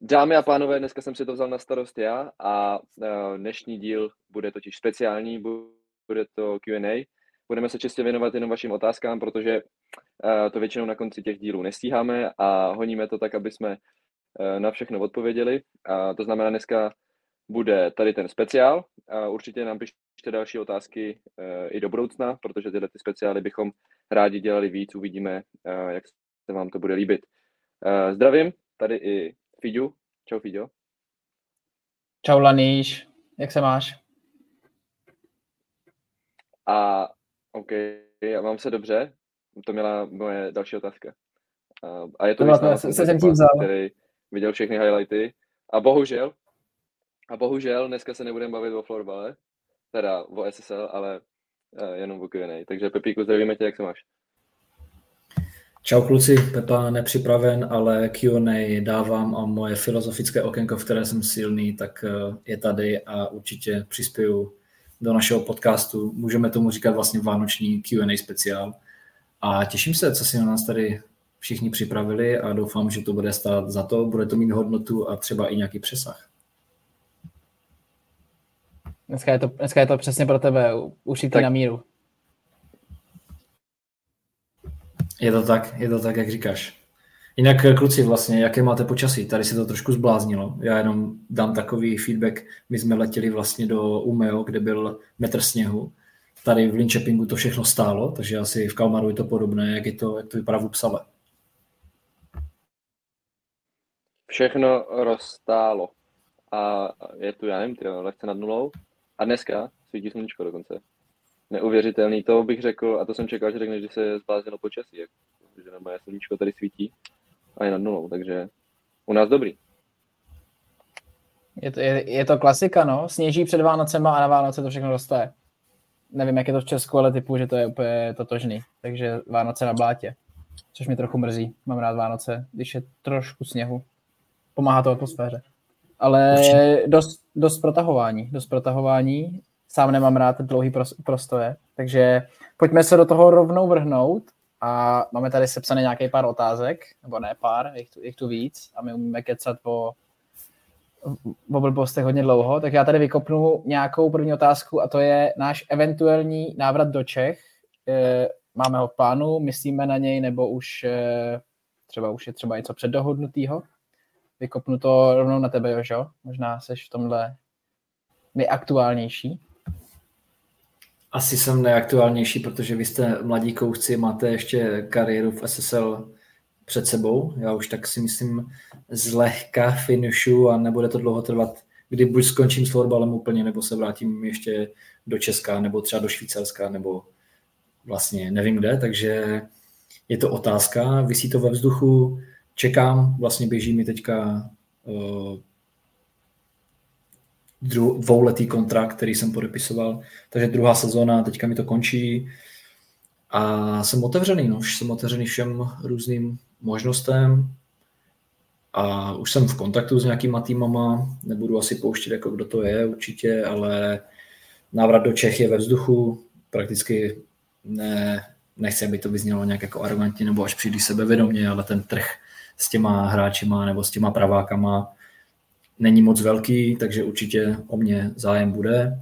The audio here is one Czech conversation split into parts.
Dámy a pánové, dneska jsem si to vzal na starost já a dnešní díl bude totiž speciální, bude to Q&A. Budeme se čistě věnovat jenom vašim otázkám, protože to většinou na konci těch dílů nestíháme a honíme to tak, aby jsme na všechno odpověděli. A to znamená, dneska bude tady ten speciál. A určitě nám pište další otázky i do budoucna, protože tyhle ty speciály bychom rádi dělali víc. Uvidíme, jak se vám to bude líbit. Zdravím, tady i Fiďu. Čau Fiďo. Čau Laníš, jak se máš? A OK, já mám se dobře. To měla moje další otázka. A je to no, se, se jsem tím vzal. který viděl všechny highlighty. A bohužel, a bohužel dneska se nebudeme bavit o florbale, teda o SSL, ale uh, jenom o Q&A. Takže Pepíku, zdravíme tě, jak se máš? Čau kluci, Pepa nepřipraven, ale Q&A dávám a moje filozofické okénko, v které jsem silný, tak eh, je tady a určitě přispěju do našeho podcastu. Můžeme tomu říkat vlastně vánoční Q&A speciál. A těším se, co si na nás tady všichni připravili a doufám, že to bude stát za to, bude to mít hodnotu a třeba i nějaký přesah. Dneska je to, dneska je to přesně pro tebe, ušitý tak, na míru. Je to tak, je to tak, jak říkáš. Jinak eh, kluci vlastně, jaké máte počasí? Tady se to trošku zbláznilo. Já jenom dám takový feedback. My jsme letěli vlastně do Umeo, kde byl metr sněhu. Tady v Linköpingu to všechno stálo, takže asi v Kalmaru je to podobné, jak, je to, jak to vypadá v Upsale. Všechno rozstálo. A je tu, já nevím, tyjo, lehce nad nulou. A dneska svítí sluníčko dokonce neuvěřitelný. To bych řekl, a to jsem čekal, že řekneš, že se zbláznilo počasí, jak, že na moje sluníčko tady svítí a je nad nulou, takže u nás dobrý. Je to, je, je to klasika, no. Sněží před Vánocema a na Vánoce to všechno roste. Nevím, jak je to v Česku, ale typu, že to je úplně totožný. Takže Vánoce na blátě. Což mi trochu mrzí. Mám rád Vánoce, když je trošku sněhu. Pomáhá to atmosféře. Ale dost, dost protahování. Dost protahování sám nemám rád dlouhý prostoje, takže pojďme se do toho rovnou vrhnout a máme tady sepsané nějaký pár otázek, nebo ne pár, je tu, je tu víc a my umíme kecat o, o blbostech hodně dlouho, tak já tady vykopnu nějakou první otázku a to je náš eventuální návrat do Čech. E, máme ho v plánu, myslíme na něj, nebo už e, třeba už je třeba něco předdohodnutého? Vykopnu to rovnou na tebe, Jožo. Možná seš v tomhle nejaktuálnější. Asi jsem nejaktuálnější, protože vy jste mladí kouchci, máte ještě kariéru v SSL před sebou. Já už tak si myslím zlehka finišu a nebude to dlouho trvat, kdy buď skončím s florbalem úplně, nebo se vrátím ještě do Česka, nebo třeba do Švýcarska, nebo vlastně nevím kde, takže je to otázka, vysí to ve vzduchu, čekám, vlastně běží mi teďka uh, dvouletý kontrakt, který jsem podepisoval, takže druhá sezóna, teďka mi to končí. A jsem otevřený, no, jsem otevřený všem různým možnostem. A už jsem v kontaktu s nějakýma týmama, nebudu asi pouštět, jako kdo to je určitě, ale návrat do Čech je ve vzduchu, prakticky ne, nechci, aby to vyznělo nějak jako arrogantně nebo až příliš sebevědomě, ale ten trh s těma hráčima nebo s těma pravákama není moc velký, takže určitě o mě zájem bude.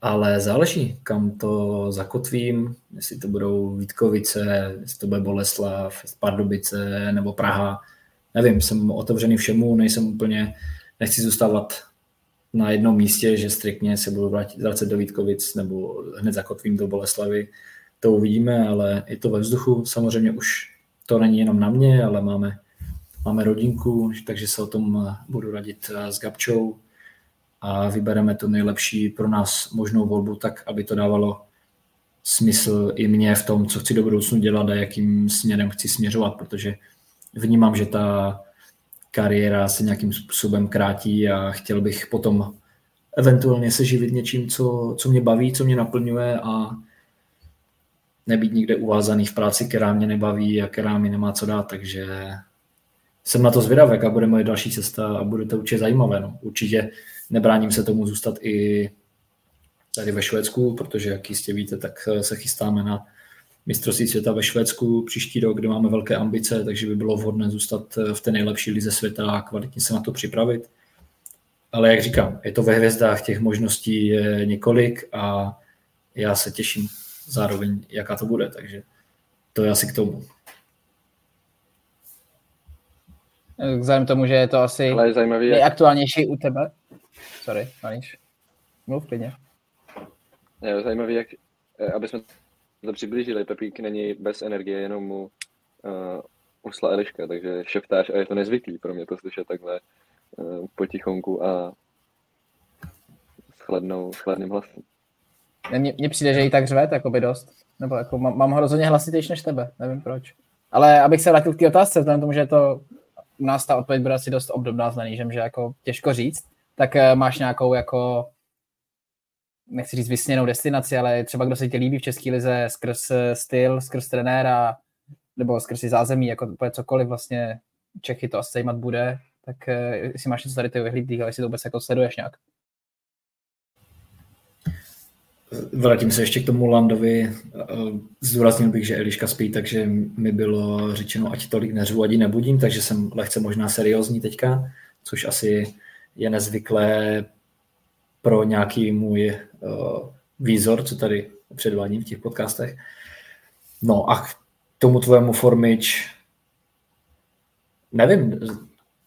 Ale záleží, kam to zakotvím, jestli to budou Vítkovice, jestli to bude Boleslav, Pardubice nebo Praha. Nevím, jsem otevřený všemu, nejsem úplně, nechci zůstávat na jednom místě, že striktně se budu vracet do Vítkovic nebo hned zakotvím do Boleslavy. To uvidíme, ale je to ve vzduchu. Samozřejmě už to není jenom na mě, ale máme máme rodinku, takže se o tom eh, budu radit eh, s Gabčou a vybereme to nejlepší pro nás možnou volbu tak, aby to dávalo smysl i mě v tom, co chci do budoucnu dělat a jakým směrem chci směřovat, protože vnímám, že ta kariéra se nějakým způsobem krátí a chtěl bych potom eventuálně se živit něčím, co, co mě baví, co mě naplňuje a nebýt nikde uvázaný v práci, která mě nebaví a která mi nemá co dát, takže jsem na to zvědavý, jaká bude moje další cesta a bude to určitě zajímavé. No. Určitě nebráním se tomu zůstat i tady ve Švédsku, protože jak jistě víte, tak se chystáme na mistrovství světa ve Švédsku příští rok, kde máme velké ambice, takže by bylo vhodné zůstat v té nejlepší lize světa a kvalitně se na to připravit. Ale jak říkám, je to ve hvězdách, těch možností je několik a já se těším zároveň, jaká to bude, takže to je asi k tomu. Vzhledem tomu, že je to asi Ale je zajímavý, jak- nejaktuálnější u tebe. Sorry, Maniš. Mluv klidně. Je zajímavý, jak, eh, aby jsme to přiblížili, Pepík není bez energie, jenom mu uh, usla Eliška, takže šeptáš a je to nezvyklý pro mě to slyšet takhle uh, potichonku a s, chladnou, s chladným hlasem. Mně, mně přijde, že jí tak řve, jakoby dost. Nebo jako mám, mám ho rozhodně hlasitější než tebe, nevím proč. Ale abych se vrátil k té otázce, vzhledem tomu, že je to u nás ta odpověď bude asi dost obdobná s Nanížem, že jako těžko říct, tak eh, máš nějakou jako nechci říct vysněnou destinaci, ale třeba kdo se ti líbí v České lize skrz eh, styl, skrz trenéra, nebo skrz zázemí, jako úplně cokoliv vlastně Čechy to asi zajímat bude, tak eh, jestli máš něco tady ty vyhlídlých, ale jestli to vůbec jako sleduješ nějak. Vrátím se ještě k tomu Landovi. Zdůraznil bych, že Eliška spí, takže mi bylo řečeno, ať tolik neřvu, ať nebudím, takže jsem lehce možná seriózní teďka, což asi je nezvyklé pro nějaký můj uh, výzor, co tady předvádím v těch podcastech. No a k tomu tvému formič, nevím,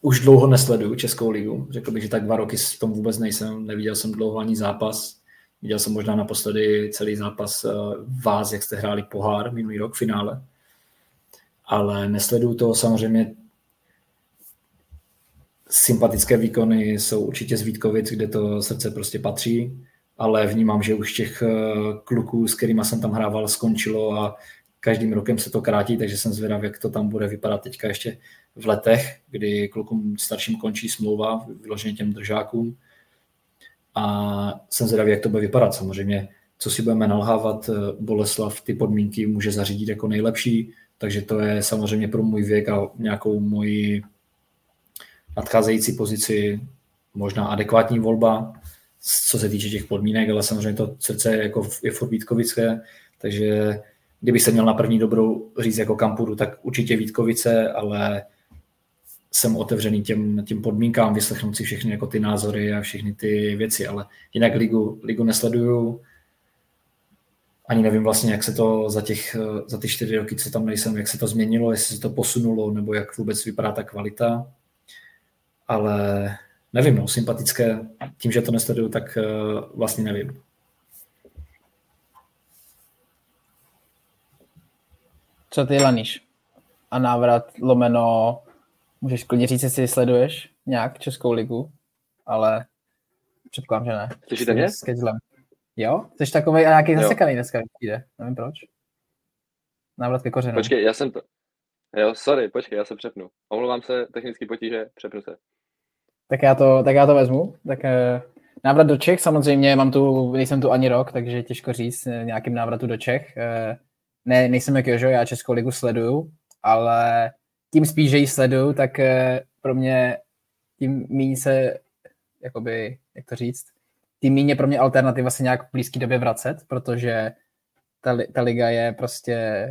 už dlouho nesleduju Českou ligu. Řekl bych, že tak dva roky v tom vůbec nejsem. Neviděl jsem dlouho ani zápas. Viděl jsem možná naposledy celý zápas uh, vás, jak jste hráli pohár minulý rok v finále. Ale nesleduju to samozřejmě sympatické výkony jsou určitě z Vítkovic, kde to srdce prostě patří, ale vnímám, že už těch eh, kluků, s kterými jsem tam hrával, skončilo a každým rokem se to krátí, takže jsem zvědav, jak to tam bude vypadat teďka ještě v letech, kdy klukům starším končí smlouva, vyloženě těm držákům. A jsem zvědavý, jak to bude vypadat. Samozřejmě, co si budeme nalhávat, eh, Boleslav ty podmínky může zařídit jako nejlepší, takže to je samozřejmě pro můj věk a nějakou moji nadcházející pozici možná adekvátní volba, co se týče těch podmínek, ale samozřejmě to srdce je, jako, je furt Vítkovické, takže kdybych se měl na první dobrou říct jako kam půjdu, tak určitě Vítkovice, ale jsem otevřený těm, těm podmínkám, vyslechnout si všechny jako ty názory a všechny ty věci, ale jinak ligu, ligu nesleduju, ani nevím vlastně, jak se to za, těch, za ty čtyři roky, co tam nejsem, jak se to změnilo, jestli se to posunulo, nebo jak vůbec vypadá ta kvalita ale nevím, no, sympatické, tím, že to nesleduju, tak uh, vlastně nevím. Co ty, Laniš? A návrat lomeno, můžeš klidně říct, jestli sleduješ nějak Českou ligu, ale předpokládám, že ne. Slyšíte mě? S. Jo? Jsi takový a nějaký zasekaný dneska přijde. Nevím proč. Návrat ke kořenu. Počkej, já jsem to... Jo, sorry, počkej, já se přepnu. Omlouvám se, technický potíže, přepnu se. Tak já to, tak já to vezmu. Tak eh, návrat do Čech, samozřejmě mám tu, nejsem tu ani rok, takže těžko říct eh, nějakým návratu do Čech. Eh, ne, nejsem jak Jožo, já Českou ligu sleduju, ale tím spíš, že ji sleduju, tak pro mě tím méně se, jakoby, jak to říct, tím méně pro mě alternativa se nějak v blízké době vracet, protože ta, ta liga je prostě,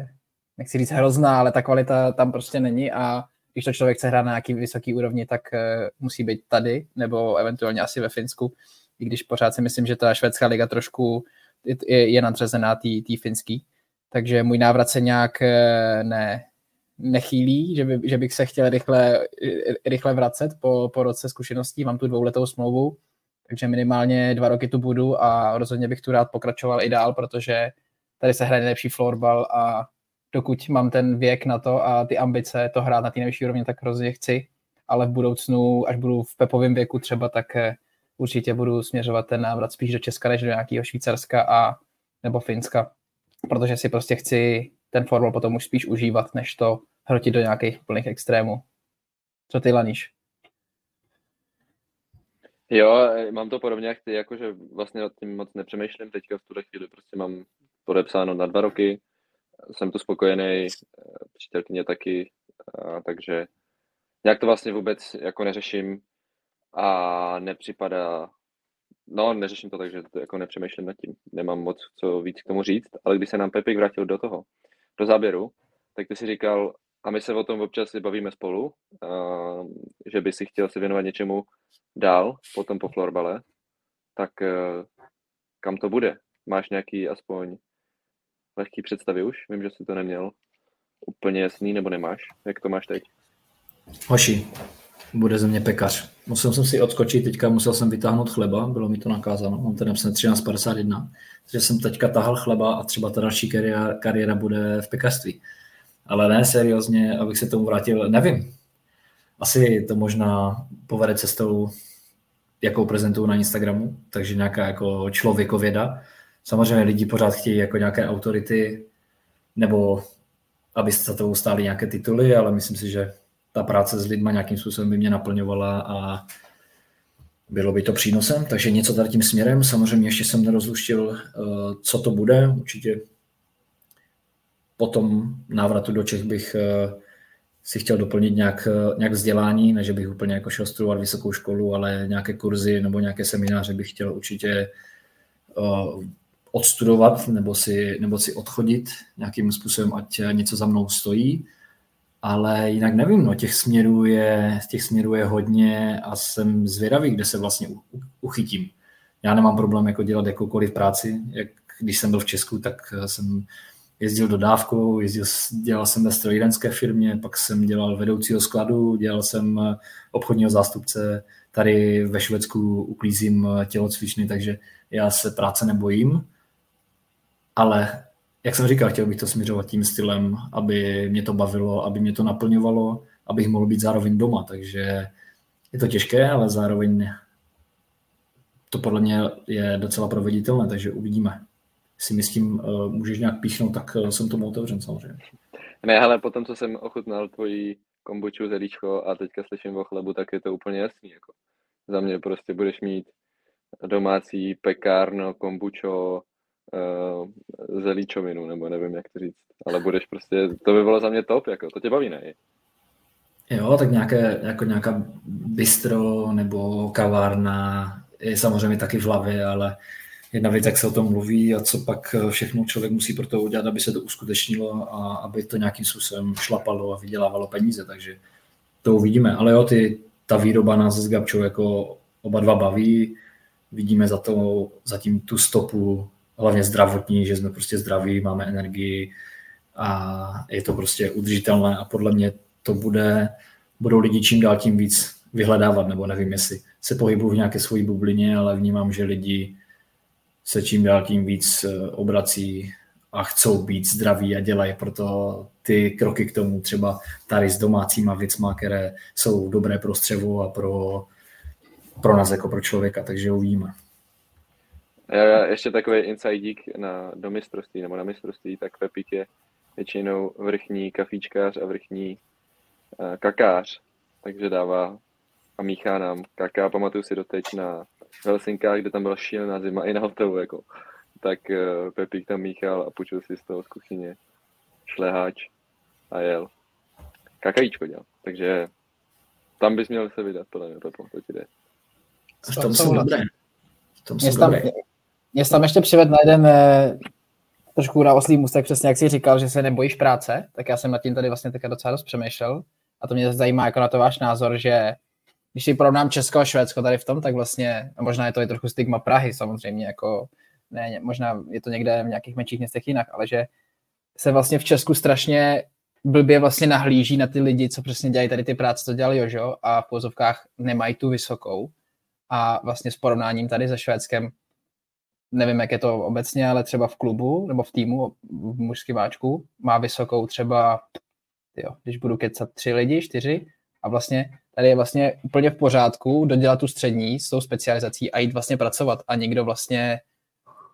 nechci říct hrozná, ale ta kvalita tam prostě není a když to člověk chce hrát na nějaký vysoký úrovni, tak uh, musí být tady, nebo eventuálně asi ve Finsku, i když pořád si myslím, že ta švédská liga trošku je, je nadřazená té finský. Takže můj návrat se nějak uh, ne, nechýlí, že, by, že bych se chtěl rychle, rychle vracet po, po roce zkušeností. Mám tu dvouletou smlouvu, takže minimálně dva roky tu budu a rozhodně bych tu rád pokračoval i dál, protože tady se hraje nejlepší florbal a dokud mám ten věk na to a ty ambice to hrát na té nejvyšší úrovni, tak hrozně chci, ale v budoucnu, až budu v pepovém věku třeba, tak eh, určitě budu směřovat ten návrat spíš do Česka, než do nějakého Švýcarska a nebo Finska, protože si prostě chci ten formul potom už spíš užívat, než to hrotit do nějakých plných extrémů. Co ty, Laníš? Jo, mám to podobně jak ty, jakože vlastně nad tím moc nepřemýšlím teďka v tuhle chvíli, prostě mám podepsáno na dva roky, jsem tu spokojený, přítelkyně taky, takže nějak to vlastně vůbec jako neřeším a nepřipadá, no neřeším to tak, že to jako nepřemýšlím nad tím, nemám moc co víc k tomu říct, ale když se nám Pepik vrátil do toho, do záběru, tak ty si říkal, a my se o tom občas si bavíme spolu, uh, že by si chtěl se věnovat něčemu dál, potom po florbale, tak uh, kam to bude? Máš nějaký aspoň lehký představy už? Vím, že jsi to neměl úplně jasný, nebo nemáš? Jak to máš teď? Hoši, bude ze mě pekař. Musel jsem si odskočit, teďka musel jsem vytáhnout chleba, bylo mi to nakázáno, mám tady napsané 13.51, takže jsem teďka tahal chleba a třeba ta další kariéra, kariéra bude v pekařství. Ale ne, seriózně, abych se tomu vrátil, nevím. Asi to možná povede cestou, jakou prezentuju na Instagramu, takže nějaká jako člověkověda. Samozřejmě lidi pořád chtějí jako nějaké autority, nebo aby za to stály nějaké tituly, ale myslím si, že ta práce s lidma nějakým způsobem by mě naplňovala a bylo by to přínosem, takže něco tady tím směrem. Samozřejmě ještě jsem nerozluštil, eh, co to bude. Určitě po tom návratu do Čech bych eh, si chtěl doplnit nějak, eh, nějak vzdělání, ne že bych úplně jako šel studovat vysokou školu, ale nějaké kurzy nebo nějaké semináře bych chtěl určitě odstudovat nebo si, nebo si odchodit nějakým způsobem, ať něco za mnou stojí ale jinak nevím, no, těch směrů je, těch směrů je hodně a jsem zvědavý, kde se vlastně uchytím. Já nemám problém jako dělat jakoukoliv práci, jak když jsem byl v Česku, tak jsem jezdil dodávkou, jezdil, dělal jsem ve strojírenské firmě, pak jsem dělal vedoucího skladu, dělal jsem obchodního zástupce, tady ve Švédsku uklízím tělocvičny, takže já se práce nebojím, ale jak jsem říkal, chtěl bych to směřovat tím stylem, aby mě to bavilo, aby mě to naplňovalo, abych mohl být zároveň doma, takže je to těžké, ale zároveň to podle mě je docela proveditelné, takže uvidíme. Jestli mi s tím uh, můžeš nějak píchnout, tak uh, jsem tomu otevřen samozřejmě. Ne, ale potom, co jsem ochutnal tvoji kombuču zelíčko a teďka slyším o chlebu, tak je to úplně jasný. Jako. Za mě prostě budeš mít domácí pekárno, kombučo, uh, zelíčovinu, nebo nevím, jak to říct. Ale budeš prostě, to by bylo za mě top, jako, to tě baví, ne? Jo, tak nějaké, jako nějaká bistro nebo kavárna je samozřejmě taky v hlavě, ale jedna věc, jak se o tom mluví a co pak všechno člověk musí pro to udělat, aby se to uskutečnilo a aby to nějakým způsobem šlapalo a vydělávalo peníze, takže to uvidíme. Ale jo, ty, ta výroba nás s Gabčou jako oba dva baví, vidíme za to, zatím tu stopu hlavně zdravotní, že jsme prostě zdraví, máme energii a je to prostě udržitelné a podle mě to bude, budou lidi čím dál tím víc vyhledávat, nebo nevím, jestli se pohybují v nějaké svojí bublině, ale vnímám, že lidi se čím dál tím víc eh, obrací a chcou být zdraví a dělají proto ty kroky k tomu, třeba tady s domácíma věcma, které jsou dobré pro střevo a pro, pro nás jako pro člověka, takže uvidíme. Já, ještě takový insidík na, do mistrovství nebo na mistrovství, tak Pepik je většinou vrchní kafíčkář a vrchní uh, kakář, takže dává a míchá nám kaká. Pamatuju si doteď na Helsinkách, kde tam byla šílená zima i na hotelu, jako. tak uh, Pepík tam míchal a půjčil si z toho z kuchyně šleháč a jel. Kakajíčko dělal, takže tam bys měl se vydat, podle mě, Pepo, to ti jde. V tom jsou dobré. V tom jsou dobré. Mě tam ještě přived na jeden eh, trošku na oslý můstek, přesně jak jsi říkal, že se nebojíš práce, tak já jsem nad tím tady vlastně teďka docela dost přemýšlel. A to mě zajímá jako na to váš názor, že když si porovnám Česko a Švédsko tady v tom, tak vlastně, a možná je to i trochu stigma Prahy samozřejmě, jako ne, možná je to někde v nějakých menších městech jinak, ale že se vlastně v Česku strašně blbě vlastně nahlíží na ty lidi, co přesně dělají tady ty práce, co dělali Jožo a v pozovkách nemají tu vysokou. A vlastně s porovnáním tady se Švédskem nevím, jak je to obecně, ale třeba v klubu nebo v týmu v mužském váčku má vysokou třeba, jo, když budu kecat tři lidi, čtyři a vlastně tady je vlastně úplně v pořádku dodělat tu střední s tou specializací a jít vlastně pracovat a nikdo vlastně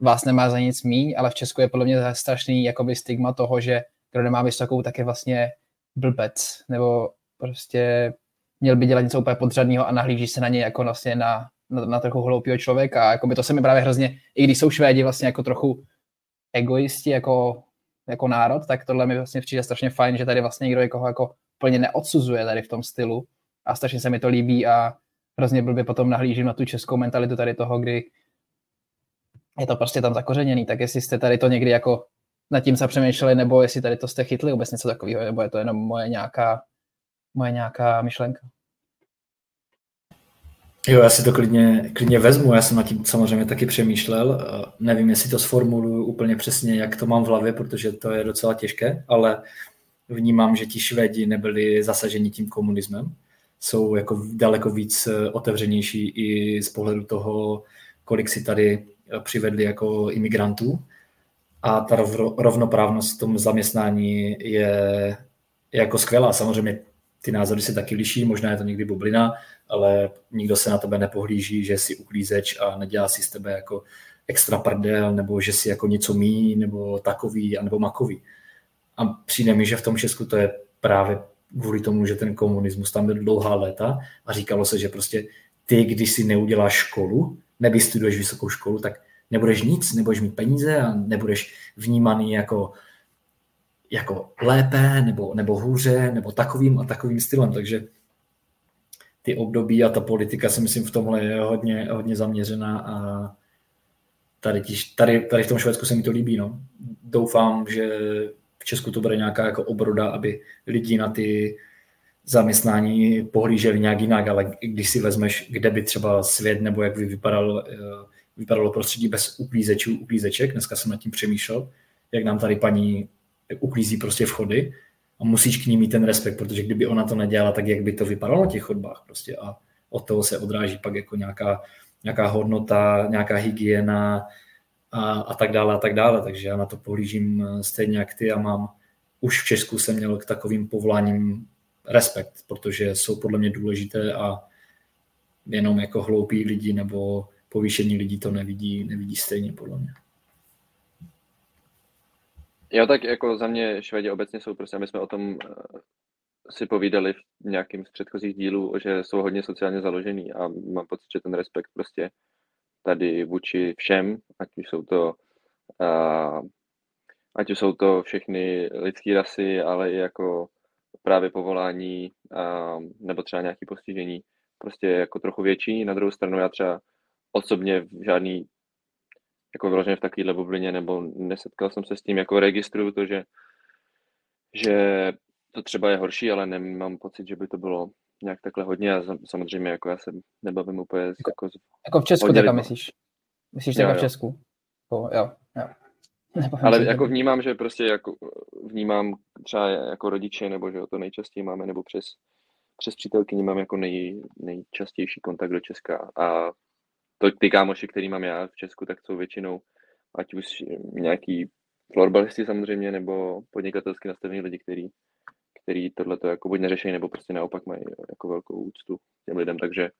vás nemá za nic míň, ale v Česku je podle mě strašný jakoby stigma toho, že kdo nemá vysokou, tak je vlastně blbec, nebo prostě měl by dělat něco úplně podřadného a nahlíží se na něj jako vlastně na na, na trochu hloupého člověka. Jako by to se mi právě hrozně, i když jsou Švédi vlastně jako trochu egoisti jako, jako národ, tak tohle mi vlastně přijde strašně fajn, že tady vlastně někdo někoho jako plně neodsuzuje tady v tom stylu a strašně se mi to líbí a hrozně blbě potom nahlížím na tu českou mentalitu tady toho, kdy je to prostě tam zakořeněný, tak jestli jste tady to někdy jako nad tím se přemýšleli, nebo jestli tady to jste chytli vůbec něco takového, nebo je to jenom moje nějaká, moje nějaká myšlenka. Jo, já si to klidně, klidně vezmu, já jsem nad tím samozřejmě taky přemýšlel. Nevím, jestli to sformuluju úplně přesně, jak to mám v hlavě, protože to je docela těžké, ale vnímám, že ti Švédi nebyli zasaženi tím komunismem. Jsou jako daleko víc eh, otevřenější i z pohledu toho, kolik si tady eh, přivedli jako imigrantů. A ta rovnoprávnost v tom zaměstnání je jako skvělá. Samozřejmě ty názory se taky liší, možná je to někdy bublina, ale nikdo se na tebe nepohlíží, že jsi uklízeč a nedělá si z tebe jako extra prdel, nebo že si jako něco mí, nebo takový, nebo makový. A přijde mi, že v tom Česku to je právě kvůli tomu, že ten komunismus tam byl dlouhá léta a říkalo se, že prostě ty, když si neuděláš školu, nevystuduješ vysokou školu, tak nebudeš nic, nebudeš mít peníze a nebudeš vnímaný jako, jako lépe nebo, nebo hůře nebo takovým a takovým stylem. Takže ty období a ta politika si myslím v tomhle je hodně, hodně zaměřená a tady, tady, tady v tom Švédsku se mi to líbí. No. Doufám, že v Česku to bude nějaká jako obroda, aby lidi na ty zaměstnání pohlíželi nějak jinak, ale když si vezmeš, kde by třeba svět nebo jak by vypadal, eh, vypadalo prostředí bez uklízečů, uklízeček, dneska jsem nad tím přemýšlel, jak nám tady paní uklízí prostě vchody a musíš k ní mít ten respekt, protože kdyby ona to nedělala, tak jak by to vypadalo na těch chodbách prostě a od toho se odráží pak jako nějaká, nějaká hodnota, nějaká hygiena, a, a tak dále a tak dále. Takže já na to pohlížím eh, stejně jak ty a mám už v Česku jsem měl k takovým povoláním respekt, protože jsou podle mě důležité a jenom jako hloupí lidi nebo povýšení lidí to nevidí, nevidí stejně podle mě. Jo, tak jako za mě Švédi obecně jsou prostě, my jsme o tom eh, si povídali v nějakým z předchozích dílů, že jsou hodně sociálně založený a mám pocit, že ten respekt prostě tady vůči všem, ať už jsou to uh, ať už jsou to všechny lidské rasy, ale i jako právě povolání uh, nebo třeba nějaké postižení prostě jako trochu větší. Na druhou stranu já třeba osobně v žádný jako vyloženě v takovéhle bublině nebo nesetkal jsem se s tím, jako registruju to, že, že to třeba je horší, ale nemám pocit, že by to bylo nějak takhle hodně a samozřejmě jako já se nebavím úplně jako, jako, jako v Česku teďka myslíš? Myslíš teďka v Česku? Jo, jo, jo. Nebavím Ale jako vnímám, že prostě jako vnímám třeba jako rodiče, nebo že to nejčastěji máme, nebo přes, přes přítelky mám jako nej, nejčastější kontakt do Česka a to ty kámoši, který mám já v Česku, tak jsou většinou ať už nějaký florbalisti samozřejmě, nebo podnikatelsky nastavení lidi, kteří který tohle to jako buď neřeší, nebo prostě naopak mají jako velkou úctu těm lidem, takže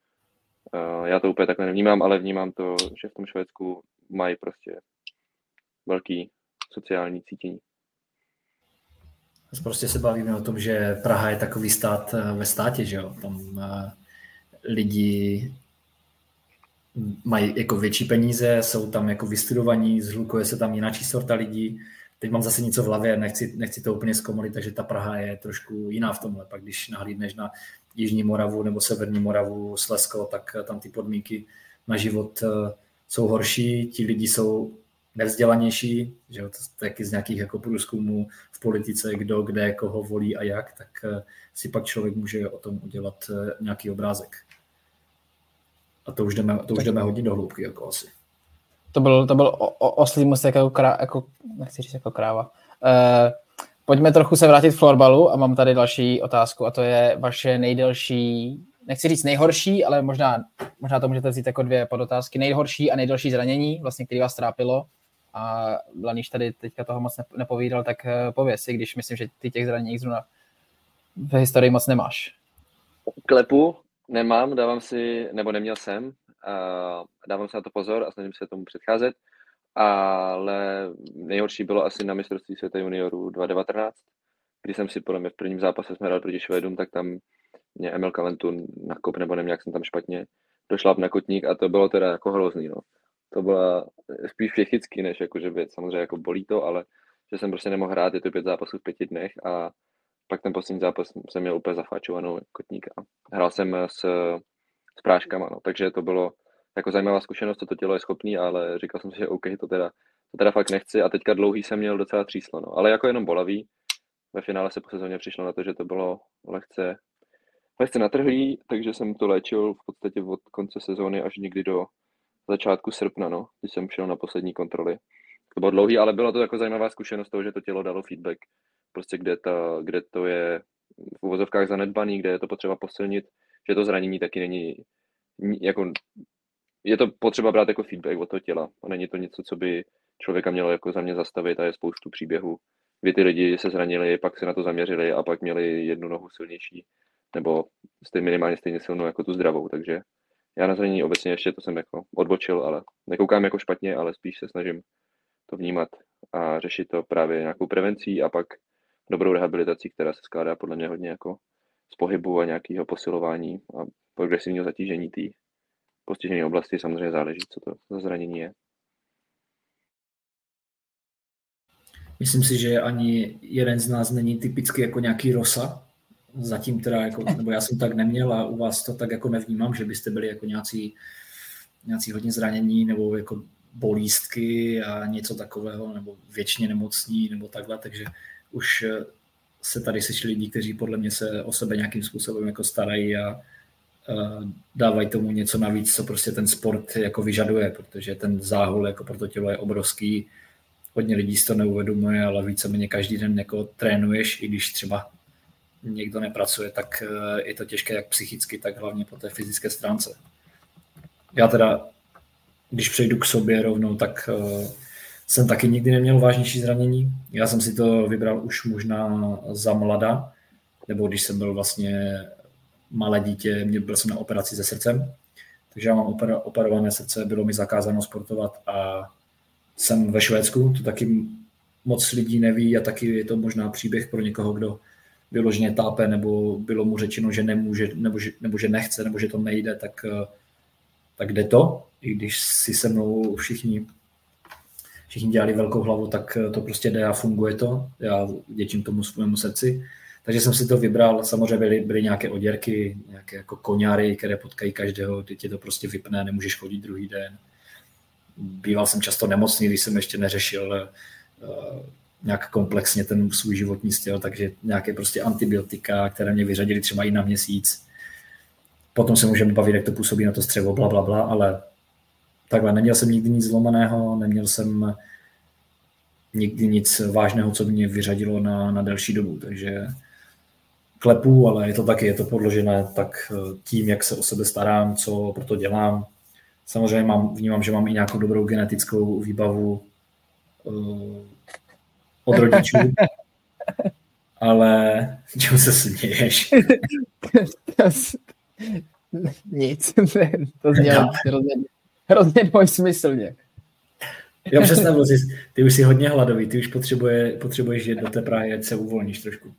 uh, já to úplně takhle nevnímám, ale vnímám to, že v tom Švédsku mají prostě velký sociální cítění. Prostě se bavíme o tom, že Praha je takový stát eh, ve státě, že jo? Tam uh, lidi mají jako větší peníze, jsou tam jako vystudovaní, zhlukuje se tam jiná sorta lidí, teď mám zase něco v hlavě, nechci, nechci to úplně zkomolit, takže ta Praha je trošku jiná v tomhle. Pak když nahlídneš na Jižní Moravu nebo Severní Moravu, Slesko, tak tam ty podmínky na život eh, jsou horší, ti lidi jsou nevzdělanější, že to taky z nějakých jako průzkumů v politice, kdo, kde, koho volí a jak, tak eh, si pak člověk může o tom udělat eh, nějaký obrázek. A to už jdeme, to už jdeme hodně do hloubky, jako asi. To byl, to byl o, o, oslý mustek jako, krá, jako, nechci říct jako kráva. Uh, pojďme trochu se vrátit k florbalu a mám tady další otázku a to je vaše nejdelší, nechci říct nejhorší, ale možná, možná to můžete vzít jako dvě podotázky. Nejhorší a nejdelší zranění, vlastně, který vás trápilo a Laniš tady teďka toho moc nepovídal, tak eh, pověz si, když myslím, že ty těch zranění zrovna v historii moc nemáš. Klepu nemám, dávám si, nebo neměl jsem, dávám se na to pozor a snažím se tomu předcházet, ale nejhorší bylo asi na mistrovství světa juniorů 2019, kdy jsem si podle mě v prvním zápase jsme hrali proti Švédům, tak tam mě Emil Kalentu nakop, nebo nevím, jak jsem tam špatně došla na kotník a to bylo teda jako hrozný, no. To byla spíš psychický, než jako, že by samozřejmě jako bolí to, ale že jsem prostě nemohl hrát, je to pět zápasů v pěti dnech a pak ten poslední zápas jsem měl úplně zafáčovanou kotník a hrál jsem s s práškama, no. takže to bylo jako zajímavá zkušenost, co to tělo je schopný, ale říkal jsem si, že OK, to teda to teda fakt nechci a teďka dlouhý jsem měl docela tříslo, no. ale jako jenom bolavý. Ve finále se po sezóně přišlo na to, že to bylo lehce, lehce natrhlý, takže jsem to léčil v podstatě od konce sezóny až někdy do začátku srpna, no, když jsem šel na poslední kontroly. To bylo dlouhý, ale bylo to jako zajímavá zkušenost toho, že to tělo dalo feedback, prostě kde, ta, kde to je v uvozovkách zanedbaný, kde je to potřeba posilnit, že to zranění taky není jako je to potřeba brát jako feedback od toho těla. A není to něco, co by člověka mělo jako za mě zastavit a je spoustu příběhů, kdy ty lidi se zranili, pak se na to zaměřili a pak měli jednu nohu silnější, nebo jste minimálně stejně silnou jako tu zdravou, takže já na zranění obecně ještě to jsem jako odbočil, ale nekoukám jako špatně, ale spíš se snažím to vnímat a řešit to právě nějakou prevencí a pak dobrou rehabilitací, která se skládá podle mě hodně jako z pohybu a nějakého posilování a progresivního zatížení té postižené oblasti. Samozřejmě záleží, co to za zranění je. Myslím si, že ani jeden z nás není typicky jako nějaký rosa. Zatím teda, jako, nebo já jsem tak neměl a u vás to tak jako nevnímám, že byste byli jako nějací, nějací hodně zranění nebo jako bolístky a něco takového, nebo věčně nemocní, nebo takhle, takže už se tady sešli lidi, kteří podle mě se o sebe nějakým způsobem jako starají a dávají tomu něco navíc, co prostě ten sport jako vyžaduje, protože ten záhul jako pro to tělo je obrovský. Hodně lidí si to neuvědomuje, ale víceméně každý den jako trénuješ, i když třeba někdo nepracuje, tak e, je to těžké jak psychicky, tak hlavně po té fyzické stránce. Já teda, když přejdu k sobě rovnou, tak jsem taky nikdy neměl vážnější zranění. Já jsem si to vybral už možná za mlada, nebo když jsem byl vlastně malé dítě, mě byl jsem na operaci se srdcem, takže já mám operované srdce, bylo mi zakázáno sportovat a jsem ve Švédsku, to taky moc lidí neví a taky je to možná příběh pro někoho, kdo vyloženě tápe nebo bylo mu řečeno, že nemůže, nebo že, nebo že nechce, nebo že to nejde, tak, tak jde to. I když si se mnou všichni, všichni dělali velkou hlavu, tak to prostě jde a funguje to. Já děčím tomu svému srdci. Takže jsem si to vybral, samozřejmě byly, byly nějaké oděrky, nějaké jako koňáry, které potkají každého, ty tě to prostě vypne, nemůžeš chodit druhý den. Býval jsem často nemocný, když jsem ještě neřešil uh, nějak komplexně ten svůj životní styl, takže nějaké prostě antibiotika, které mě vyřadili třeba i na měsíc. Potom se můžeme bavit, jak to působí na to střevo, bla, bla, bla, ale takhle, neměl jsem nikdy nic zlomeného, neměl jsem nikdy nic vážného, co mě vyřadilo na, na delší dobu, takže klepu, ale je to taky, je to podložené tak eh, tím, jak se o sebe starám, co pro to dělám. Samozřejmě mám, vnímám, že mám i nějakou dobrou genetickou výbavu uh, od rodičů, ale čemu se směješ? Nic, to znělo hrozně dvojsmyslně. Já představuji si, ty už jsi hodně hladový, ty už potřebuje, potřebuješ jít do té Prahy, ať se uvolníš trošku.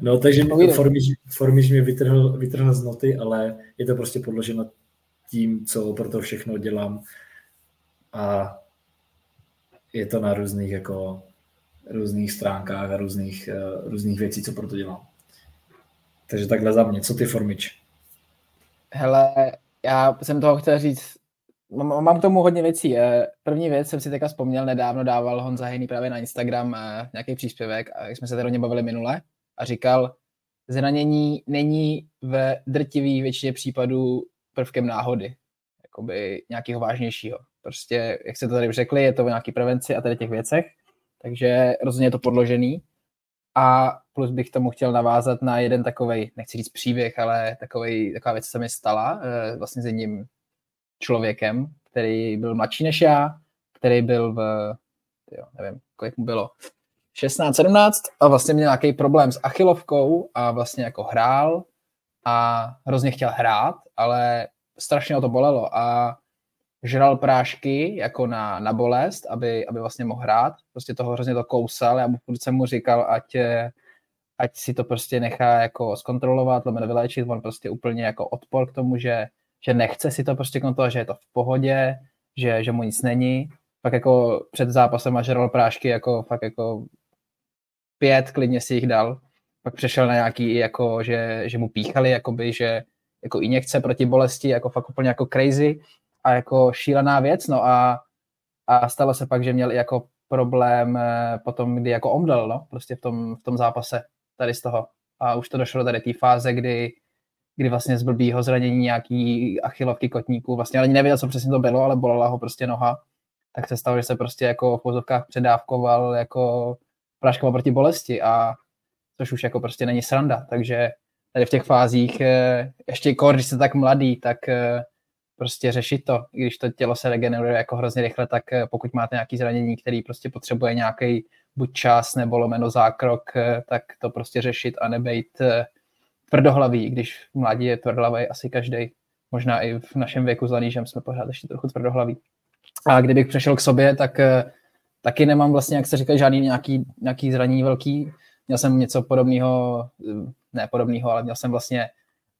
No, takže Formiš, Formiš mě vytrhl, vytrhl z noty, ale je to prostě podloženo tím, co pro to všechno dělám. A je to na různých jako různých stránkách a různých, uh, různých věcí, co pro to dělám. Takže takhle za mě. Co ty, Formič? Hele, já jsem toho chtěl říct Mám k tomu hodně věcí. Eh, první věc jsem si teďka vzpomněl, nedávno dával Honza Hejný právě na Instagram eh, nějaký příspěvek, a jak jsme se tady bavili minule, a říkal, zranění není ve drtivý většině případů prvkem náhody, jakoby nějakého vážnějšího. Prostě, jak se to tady řekli, je to o nějaký prevenci a tady těch věcech, takže rozhodně je to podložený. A plus bych tomu chtěl navázat na jeden takový, nechci říct příběh, ale takovej, taková věc se mi stala eh, vlastně s jedním člověkem, který byl mladší než já, který byl v, jo, nevím, kolik mu bylo, 16, 17 a vlastně měl nějaký problém s achilovkou a vlastně jako hrál a hrozně chtěl hrát, ale strašně ho to bolelo a žral prášky jako na, na bolest, aby, aby vlastně mohl hrát. Prostě toho hrozně to kousal. Já mu jsem mu říkal, ať, ať si to prostě nechá jako zkontrolovat, lomeno vyléčit. On prostě úplně jako odpor k tomu, že že nechce si to prostě kontrolovat, že je to v pohodě, že, že mu nic není. Pak jako před zápasem a žeral prášky jako fakt jako pět, klidně si jich dal. Pak přešel na nějaký, jako, že, že mu píchali, jakoby, že jako injekce proti bolesti, jako fakt úplně jako crazy a jako šílená věc, no a a stalo se pak, že měl jako problém eh, potom, kdy jako omdlel, no, prostě v tom, v tom zápase tady z toho. A už to došlo do tady té fáze, kdy, kdy vlastně z blbýho zranění nějaký achilovky kotníků, vlastně ani nevěděl, co přesně to bylo, ale bolela ho prostě noha. Tak se stalo, že se prostě jako v pozovkách předávkoval jako práškama proti bolesti a což už jako prostě není sranda, takže tady v těch fázích, eh, ještě kor, když jste tak mladý, tak eh, prostě řešit to, když to tělo se regeneruje jako hrozně rychle, tak eh, pokud máte nějaký zranění, který prostě potřebuje nějaký buď čas nebo lomeno zákrok, tak to prostě řešit a nebejt tvrdohlavý, když v je tvrdohlavý asi každý, možná i v našem věku za nížem jsme pořád ještě trochu tvrdohlaví. A kdybych přešel k sobě, tak taky nemám vlastně, jak se říká, žádný nějaký, nějaký zranění velký. Měl jsem něco podobného, ne podobného, ale měl jsem vlastně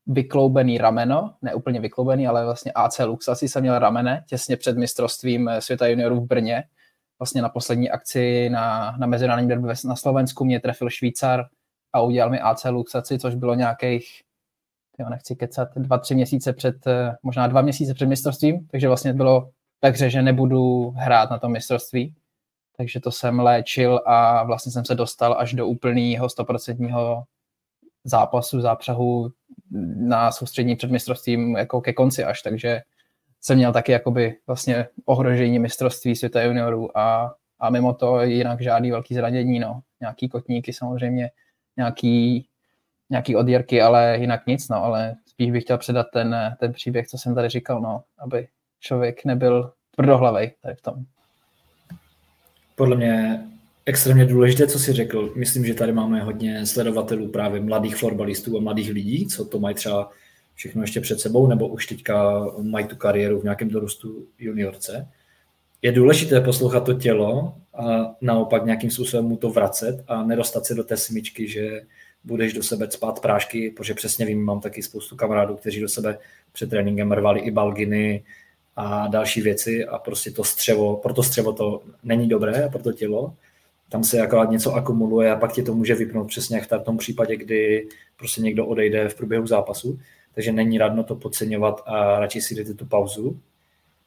vykloubený rameno, ne úplně vykloubený, ale vlastně AC Luxasi jsem měl ramene těsně před mistrovstvím světa juniorů v Brně. Vlastně na poslední akci na, na mezinárodní derby na Slovensku mě trefil Švýcar a udělal mi AC Luxaci, což bylo nějakých, jo, nechci kecat, dva, tři měsíce před, možná dva měsíce před mistrovstvím, takže vlastně bylo hře, že nebudu hrát na tom mistrovství takže to jsem léčil a vlastně jsem se dostal až do úplného stoprocentního zápasu, zápřahu na soustřední před mistrovstvím jako ke konci až, takže jsem měl taky jakoby vlastně ohrožení mistrovství světa juniorů a, a mimo to jinak žádný velký zranění, no. Nějaký kotníky samozřejmě, nějaký, nějaký odjerky, ale jinak nic, no, ale spíš bych chtěl předat ten, ten příběh, co jsem tady říkal, no, aby člověk nebyl tvrdohlavej tady v tom. Podle mě extrémně důležité, co si řekl. Myslím, že tady máme hodně sledovatelů právě mladých florbalistů a mladých lidí, co to mají třeba všechno ještě před sebou, nebo už teďka mají tu kariéru v nějakém dorostu juniorce. Je důležité poslouchat to tělo a naopak nějakým způsobem mu to vracet a nedostat se do té smyčky, že budeš do sebe spát prášky, protože přesně vím, mám taky spoustu kamarádů, kteří do sebe před tréninkem rvali i balginy, a další věci a prostě to střevo, pro to střevo to není dobré, pro to tělo, tam se akorát něco akumuluje a pak tě to může vypnout přesně jak v tom případě, kdy prostě někdo odejde v průběhu zápasu, takže není radno to podceňovat a radši si jdete tu pauzu,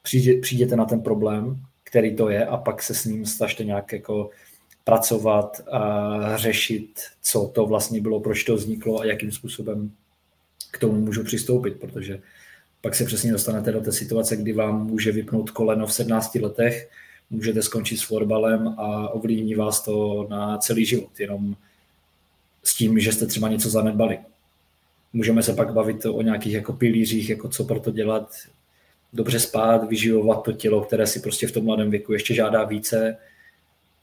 přijde, přijděte na ten problém, který to je a pak se s ním snažte nějak jako pracovat a řešit, co to vlastně bylo, proč to vzniklo a jakým způsobem k tomu můžu přistoupit, protože pak se přesně dostanete do té situace, kdy vám může vypnout koleno v 17 letech, můžete skončit s florbalem a ovlivní vás to na celý život, jenom s tím, že jste třeba něco zanedbali. Můžeme se pak bavit o nějakých jako pilířích, jako co pro to dělat, dobře spát, vyživovat to tělo, které si prostě v tom mladém věku ještě žádá více,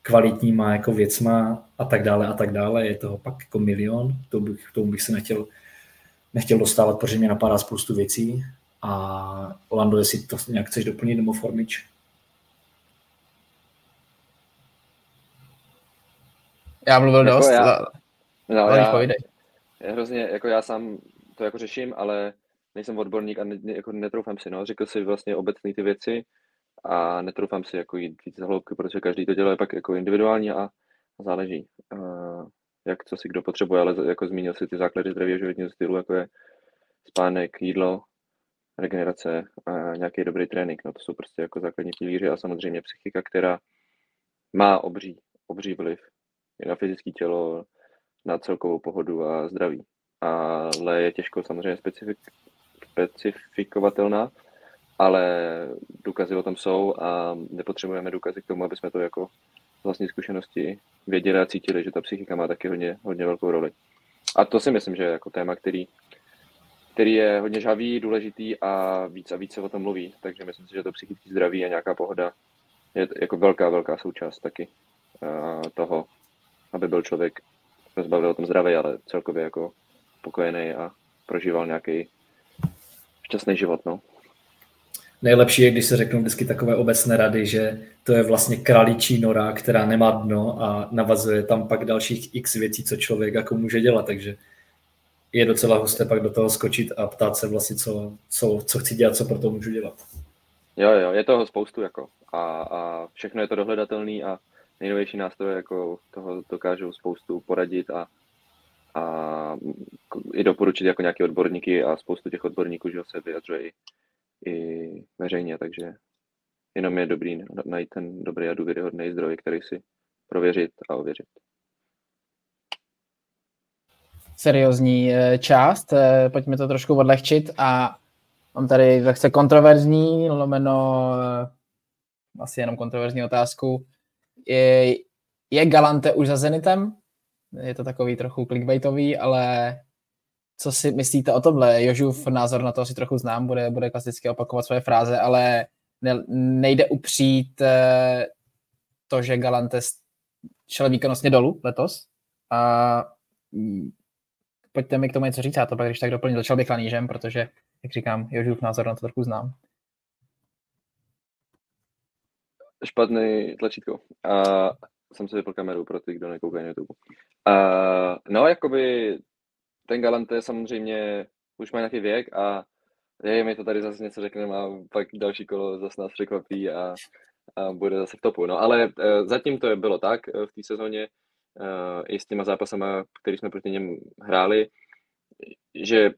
kvalitníma jako věcma a tak dále a tak dále. Je toho pak jako milion, to bych, tomu bych se nechtěl, nechtěl dostávat, protože mě napadá spoustu věcí, a Lando, jestli to nějak chceš doplnit nebo Formič? Já mluvil jako dost. Já, no, já, já, hrozně, jako já sám to jako řeším, ale nejsem odborník a ne, jako netroufám si, no. Řekl si vlastně obecné ty věci a netroufám si jako jít víc hloubky, protože každý to dělá pak jako individuálně a, záleží, uh, jak co si kdo potřebuje, ale jako zmínil si ty základy zdravého životního stylu, jako je spánek, jídlo, regenerace a nějaký dobrý trénink. No to jsou prostě jako základní pilíři a samozřejmě psychika, která má obří, obří vliv na fyzické tělo, na celkovou pohodu a zdraví. Ale je těžko samozřejmě specifik, specifikovatelná, ale důkazy o tom jsou a nepotřebujeme důkazy k tomu, aby jsme to jako vlastní zkušenosti věděli a cítili, že ta psychika má taky hodně, hodně velkou roli. A to si myslím, že je jako téma, který který je hodně žavý, důležitý a víc a víc se o tom mluví. Takže myslím si, že to psychické zdraví a nějaká pohoda je jako velká, velká součást taky uh, toho, aby byl člověk, jsme zbavili o tom zdraví, ale celkově jako spokojený a prožíval nějaký šťastný život. No. Nejlepší je, když se řeknou vždycky takové obecné rady, že to je vlastně kraličí nora, která nemá dno a navazuje tam pak dalších x věcí, co člověk jako může dělat. Takže je docela husté pak do toho skočit a ptát se vlastně, co, co, co chci dělat, co pro to můžu dělat. Jo, jo, je toho spoustu jako a, a všechno je to dohledatelný a nejnovější nástroje jako toho dokážou spoustu poradit a, a i doporučit jako nějaké odborníky a spoustu těch odborníků, že se vyjadřuje i, i veřejně, takže jenom je dobrý najít ten dobrý a důvěryhodný zdroj, který si prověřit a ověřit. Seriózní eh, část, eh, pojďme to trošku odlehčit a mám tady lehce kontroverzní, lomeno eh, asi jenom kontroverzní otázku. Je, je Galante už za Zenitem? Je to takový trochu clickbaitový, ale co si myslíte o tomhle? Jožův názor na to asi trochu znám, bude, bude klasicky opakovat své fráze, ale ne, nejde upřít eh, to, že Galante šel výkonnostně dolů letos a mm, pojďte mi k tomu něco říct, já to pak když tak doplnit. Začal bych lanížem, protože, jak říkám, Jožův názor na to trochu znám. Špatný tlačítko. Uh, jsem si vypl kameru pro ty, kdo nekoukají na YouTube. Uh, no, jakoby ten Galante samozřejmě už má nějaký věk a je, mi to tady zase něco řekneme a pak další kolo zase nás překvapí a, a bude zase v topu. No ale uh, zatím to bylo tak uh, v té sezóně, uh, i s těma zápasama, který jsme proti něm hráli, že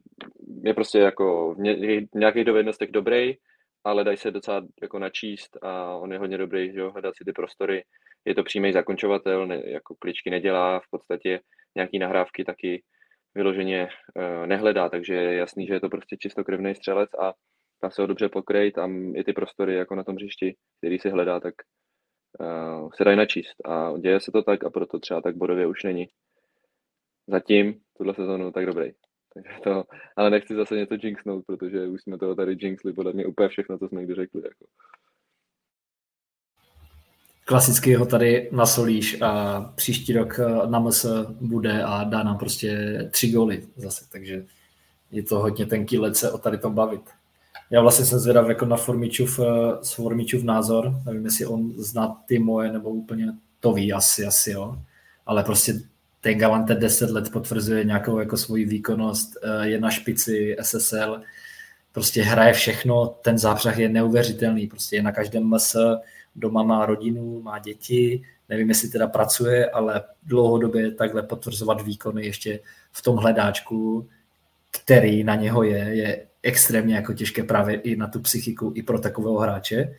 je prostě jako v nějakých dovednostech dobrý, ale dají se docela jako načíst a on je hodně dobrý, že jo, hledat si ty prostory. Je to přímý zakončovatel, ne, jako kličky nedělá, v podstatě nějaký nahrávky taky vyloženě uh, nehledá, takže je jasný, že je to prostě čistokrevný střelec a dá se ho dobře pokryt, tam i ty prostory jako na tom hřišti, který si hledá, tak uh, se dají načíst a děje se to tak a proto třeba tak bodově už není zatím tuhle sezonu tak dobrý. Takže to, ale nechci zase něco jinxnout, protože už jsme toho tady jinxli podle mě úplně všechno, co jsme kdy řekli. Jako. Klasicky ho tady nasolíš a příští rok eh, na MS bude a dá nám prostě tři góly zase, takže je to hodně tenký let se o tady tom bavit. Já vlastně jsem zvědav jako na Formičův, eh, Formičův názor, nevím, jestli on zná ty moje, nebo úplně to ví, asi, asi jo, ale prostě ten Galante 10 let potvrzuje nějakou jako svoji výkonnost, eh, je na špici SSL, prostě hraje všechno, ten zápřah je neuvěřitelný, prostě je na každém MS, doma má rodinu, má děti, nevím, jestli teda pracuje, ale dlouhodobě takhle potvrzovat výkony ještě v tom hledáčku, který na něho je, je extrémně jako těžké právě i na tu psychiku, i pro takového hráče.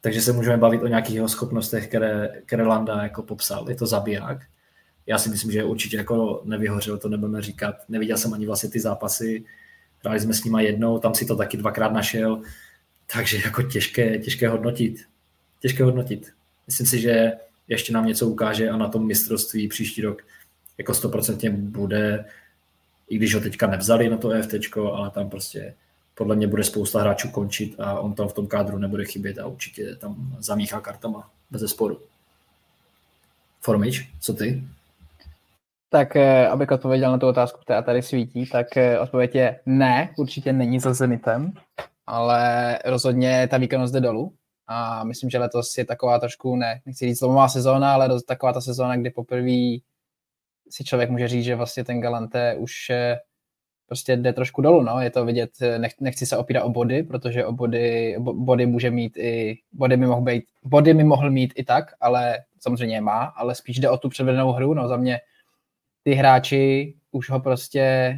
Takže se můžeme bavit o nějakých jeho schopnostech, které, které Landa jako popsal. Je to zabiják. Já si myslím, že určitě jako nevyhořel, to nebudeme říkat. Neviděl jsem ani vlastně ty zápasy. Hráli jsme s nima jednou, tam si to taky dvakrát našel. Takže jako těžké, těžké hodnotit těžké hodnotit. Myslím si, že ještě nám něco ukáže a na tom mistrovství příští rok jako stoprocentně bude, i když ho teďka nevzali na to EFT, ale tam prostě podle mě bude spousta hráčů končit a on tam v tom kádru nebude chybět a určitě tam zamíchá kartama, bez sporu. Formič, co ty? Tak eh, abych odpověděl na tu otázku, která tady svítí, tak eh, odpověď je ne, určitě není za Zenitem, ale rozhodně ta výkonnost jde dolů. A myslím, že letos je taková trošku, ne, nechci říct zlomová sezóna, ale taková ta sezóna, kdy poprvé si člověk může říct, že vlastně ten Galante už eh, prostě jde trošku dolů, no. Je to vidět, nech, nechci se opírat o body, protože o body, body může mít i, body mi mohl být, body mi mohl mít i tak, ale samozřejmě má, ale spíš jde o tu předvedenou hru, no za mě ty hráči už ho prostě,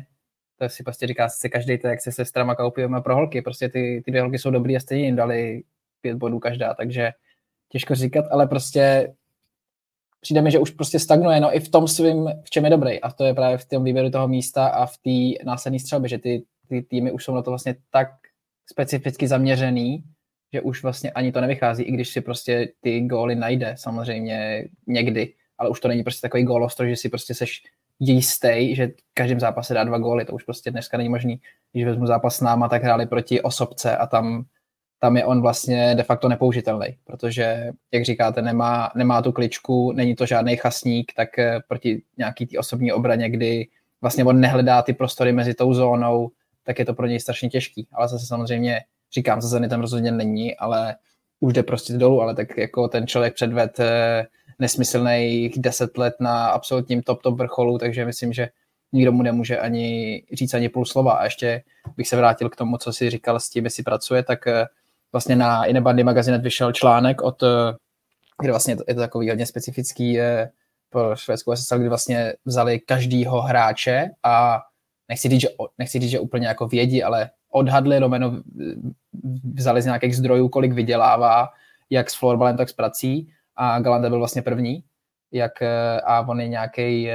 to si prostě říká si každý jak se sestrama koupíme pro holky, prostě ty, ty dvě holky jsou dobrý a stejně jim dali pět bodů každá, takže těžko říkat, ale prostě přijde mi, že už prostě stagnuje, no i v tom svým, v čem je dobrý, a to je právě v tom výběru toho místa a v té následné střelbě, že ty, ty týmy už jsou na to vlastně tak specificky zaměřený, že už vlastně ani to nevychází, i když si prostě ty góly najde samozřejmě někdy, ale už to není prostě takový gólostro, že si prostě seš jistý, že v každém zápase dá dva góly, to už prostě dneska není možný. Když vezmu zápas s náma, tak hráli proti osobce a tam tam je on vlastně de facto nepoužitelný, protože, jak říkáte, nemá, nemá tu kličku, není to žádný chasník, tak eh, proti nějaký té osobní obraně, kdy vlastně on nehledá ty prostory mezi tou zónou, tak je to pro něj strašně těžký. Ale zase samozřejmě, říkám, za tam rozhodně není, ale už jde prostě dolů, ale tak jako ten člověk předved eh, nesmyslných deset let na absolutním top top vrcholu, takže myslím, že nikdo mu nemůže ani říct ani půl slova. A ještě bych se vrátil k tomu, co si říkal s tím, jestli pracuje, tak eh, vlastně na Inebandy magazinet vyšel článek od, eh, kde vlastně je to takový hodně specifický eh, pro švédskou SSL, kdy vlastně vzali každýho hráče a nechci říct, že, nechci říct, že úplně jako vědí, ale odhadli, romeno vzali z nějakých zdrojů, kolik vydělává, jak s florbalem, tak s prací a Galante byl vlastně první, jak, eh, a on je nějaký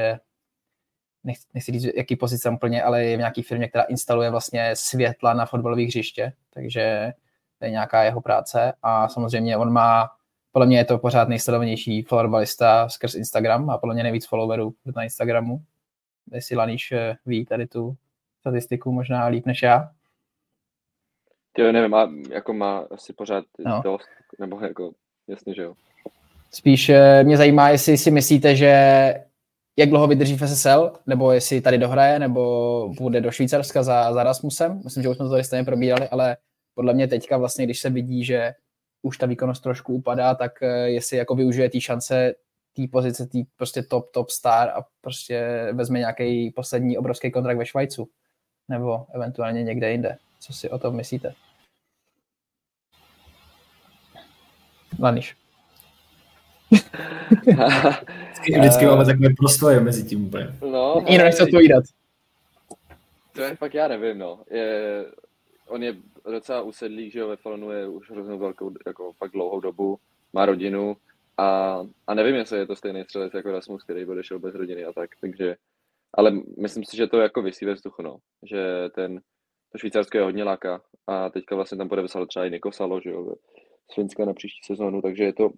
nechci, nechci říct, jaký pozice úplně, ale je v nějaký firmě, která instaluje vlastně světla na fotbalových hřiště, takže to je nějaká jeho práce a samozřejmě on má, podle mě je to pořád nejsledovanější florbalista skrz Instagram a podle mě nejvíc followerů na Instagramu. Jestli Laníš eh, ví tady tu statistiku možná líp než já. Jo, nevím, má, jako má asi pořád no. dost, nebo jako, jasně, že jo. Spíš mě zajímá, jestli si myslíte, že jak dlouho vydrží v SSL, nebo jestli tady dohraje, nebo bude do Švýcarska za, za Rasmusem. Myslím, že už jsme to tady stejně probírali, ale podle mě teďka vlastně, když se vidí, že už ta výkonnost trošku upadá, tak eh, jestli jako využije té šance té pozice, tý prostě top, top star a prostě vezme nějaký poslední obrovský kontrakt ve Švajcu nebo eventuálně někde jinde. Co si o tom myslíte? Laniš. Vždycky, vždycky máme takové prostoje mezi tím úplně. No, Jinak nechci odpovídat. To je fakt, já nevím, no. Je, on je docela usedlý, že jo, ve Falonu je už hroznou velkou, jako fakt dlouhou dobu, má rodinu a, a nevím, jestli je to stejný střelec jako Rasmus, který odešel bez rodiny a tak, takže, ale myslím si, že to jako vysí ve vzduchu, no, že ten, to Švýcarsko je hodně láka a teďka vlastně tam podepsal třeba i Niko Salo, že jo, z Finska na příští sezónu, takže je to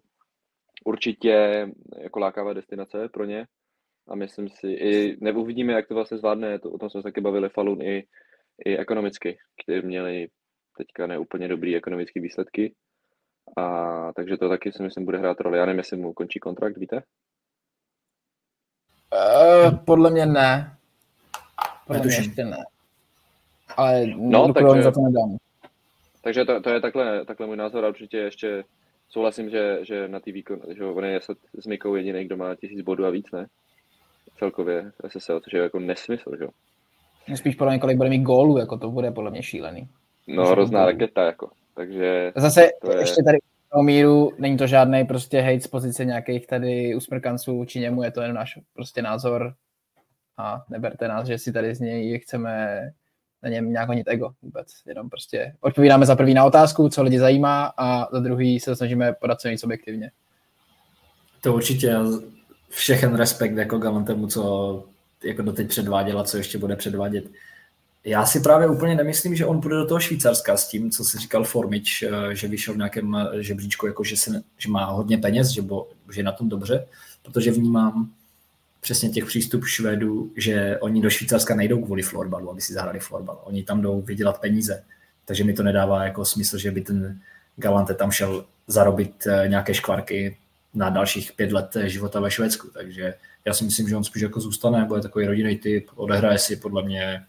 určitě jako lákavá destinace pro ně a myslím si, i neuvidíme, jak to vlastně zvládne, to, o tom jsme se taky bavili Falun i, i ekonomicky, kteří měli teďka neúplně dobrý ekonomický výsledky. A takže to taky si myslím bude hrát roli. Já nevím, jestli mu končí kontrakt, víte? Uh, podle mě ne. Podle mě ještě ne. Ale no, takže, za to nedám. Takže to, to je takhle, takhle můj názor a určitě ještě souhlasím, že, že na té výkon, že on je s Mikou jediný, kdo má tisíc bodů a víc, ne? Celkově SSL, což je jako nesmysl, že jo? Spíš podle mě, kolik bude mít gólů, jako to bude podle mě šílený. No, hrozná raketa, jako. Takže Zase to je... ještě tady o míru není to žádný prostě hate z pozice nějakých tady usmrkanců či němu, je to jen náš prostě názor a neberte nás, že si tady z něj chceme na něm nějak honit ego vůbec. Jenom prostě odpovídáme za první na otázku, co lidi zajímá a za druhý se snažíme podat co nic objektivně. To určitě všechen respekt jako Galantemu, co jako doteď předváděla, co ještě bude předvádět. Já si právě úplně nemyslím, že on půjde do toho Švýcarska s tím, co si říkal Formič, eh, že vyšel v nějakém eh, žebříčku, jako že, se, že má hodně peněz, že, bo, že je na tom dobře, protože vnímám přesně těch přístup Švédů, že oni do Švýcarska nejdou kvůli florbalu, aby si zahrali florbal. Oni tam jdou vydělat peníze. Takže mi to nedává jako smysl, že by ten Galante tam šel zarobit eh, nějaké škvarky na dalších pět let života ve Švédsku. Takže já si myslím, že on spíš jako zůstane, bude takový rodinný typ, odehraje si podle mě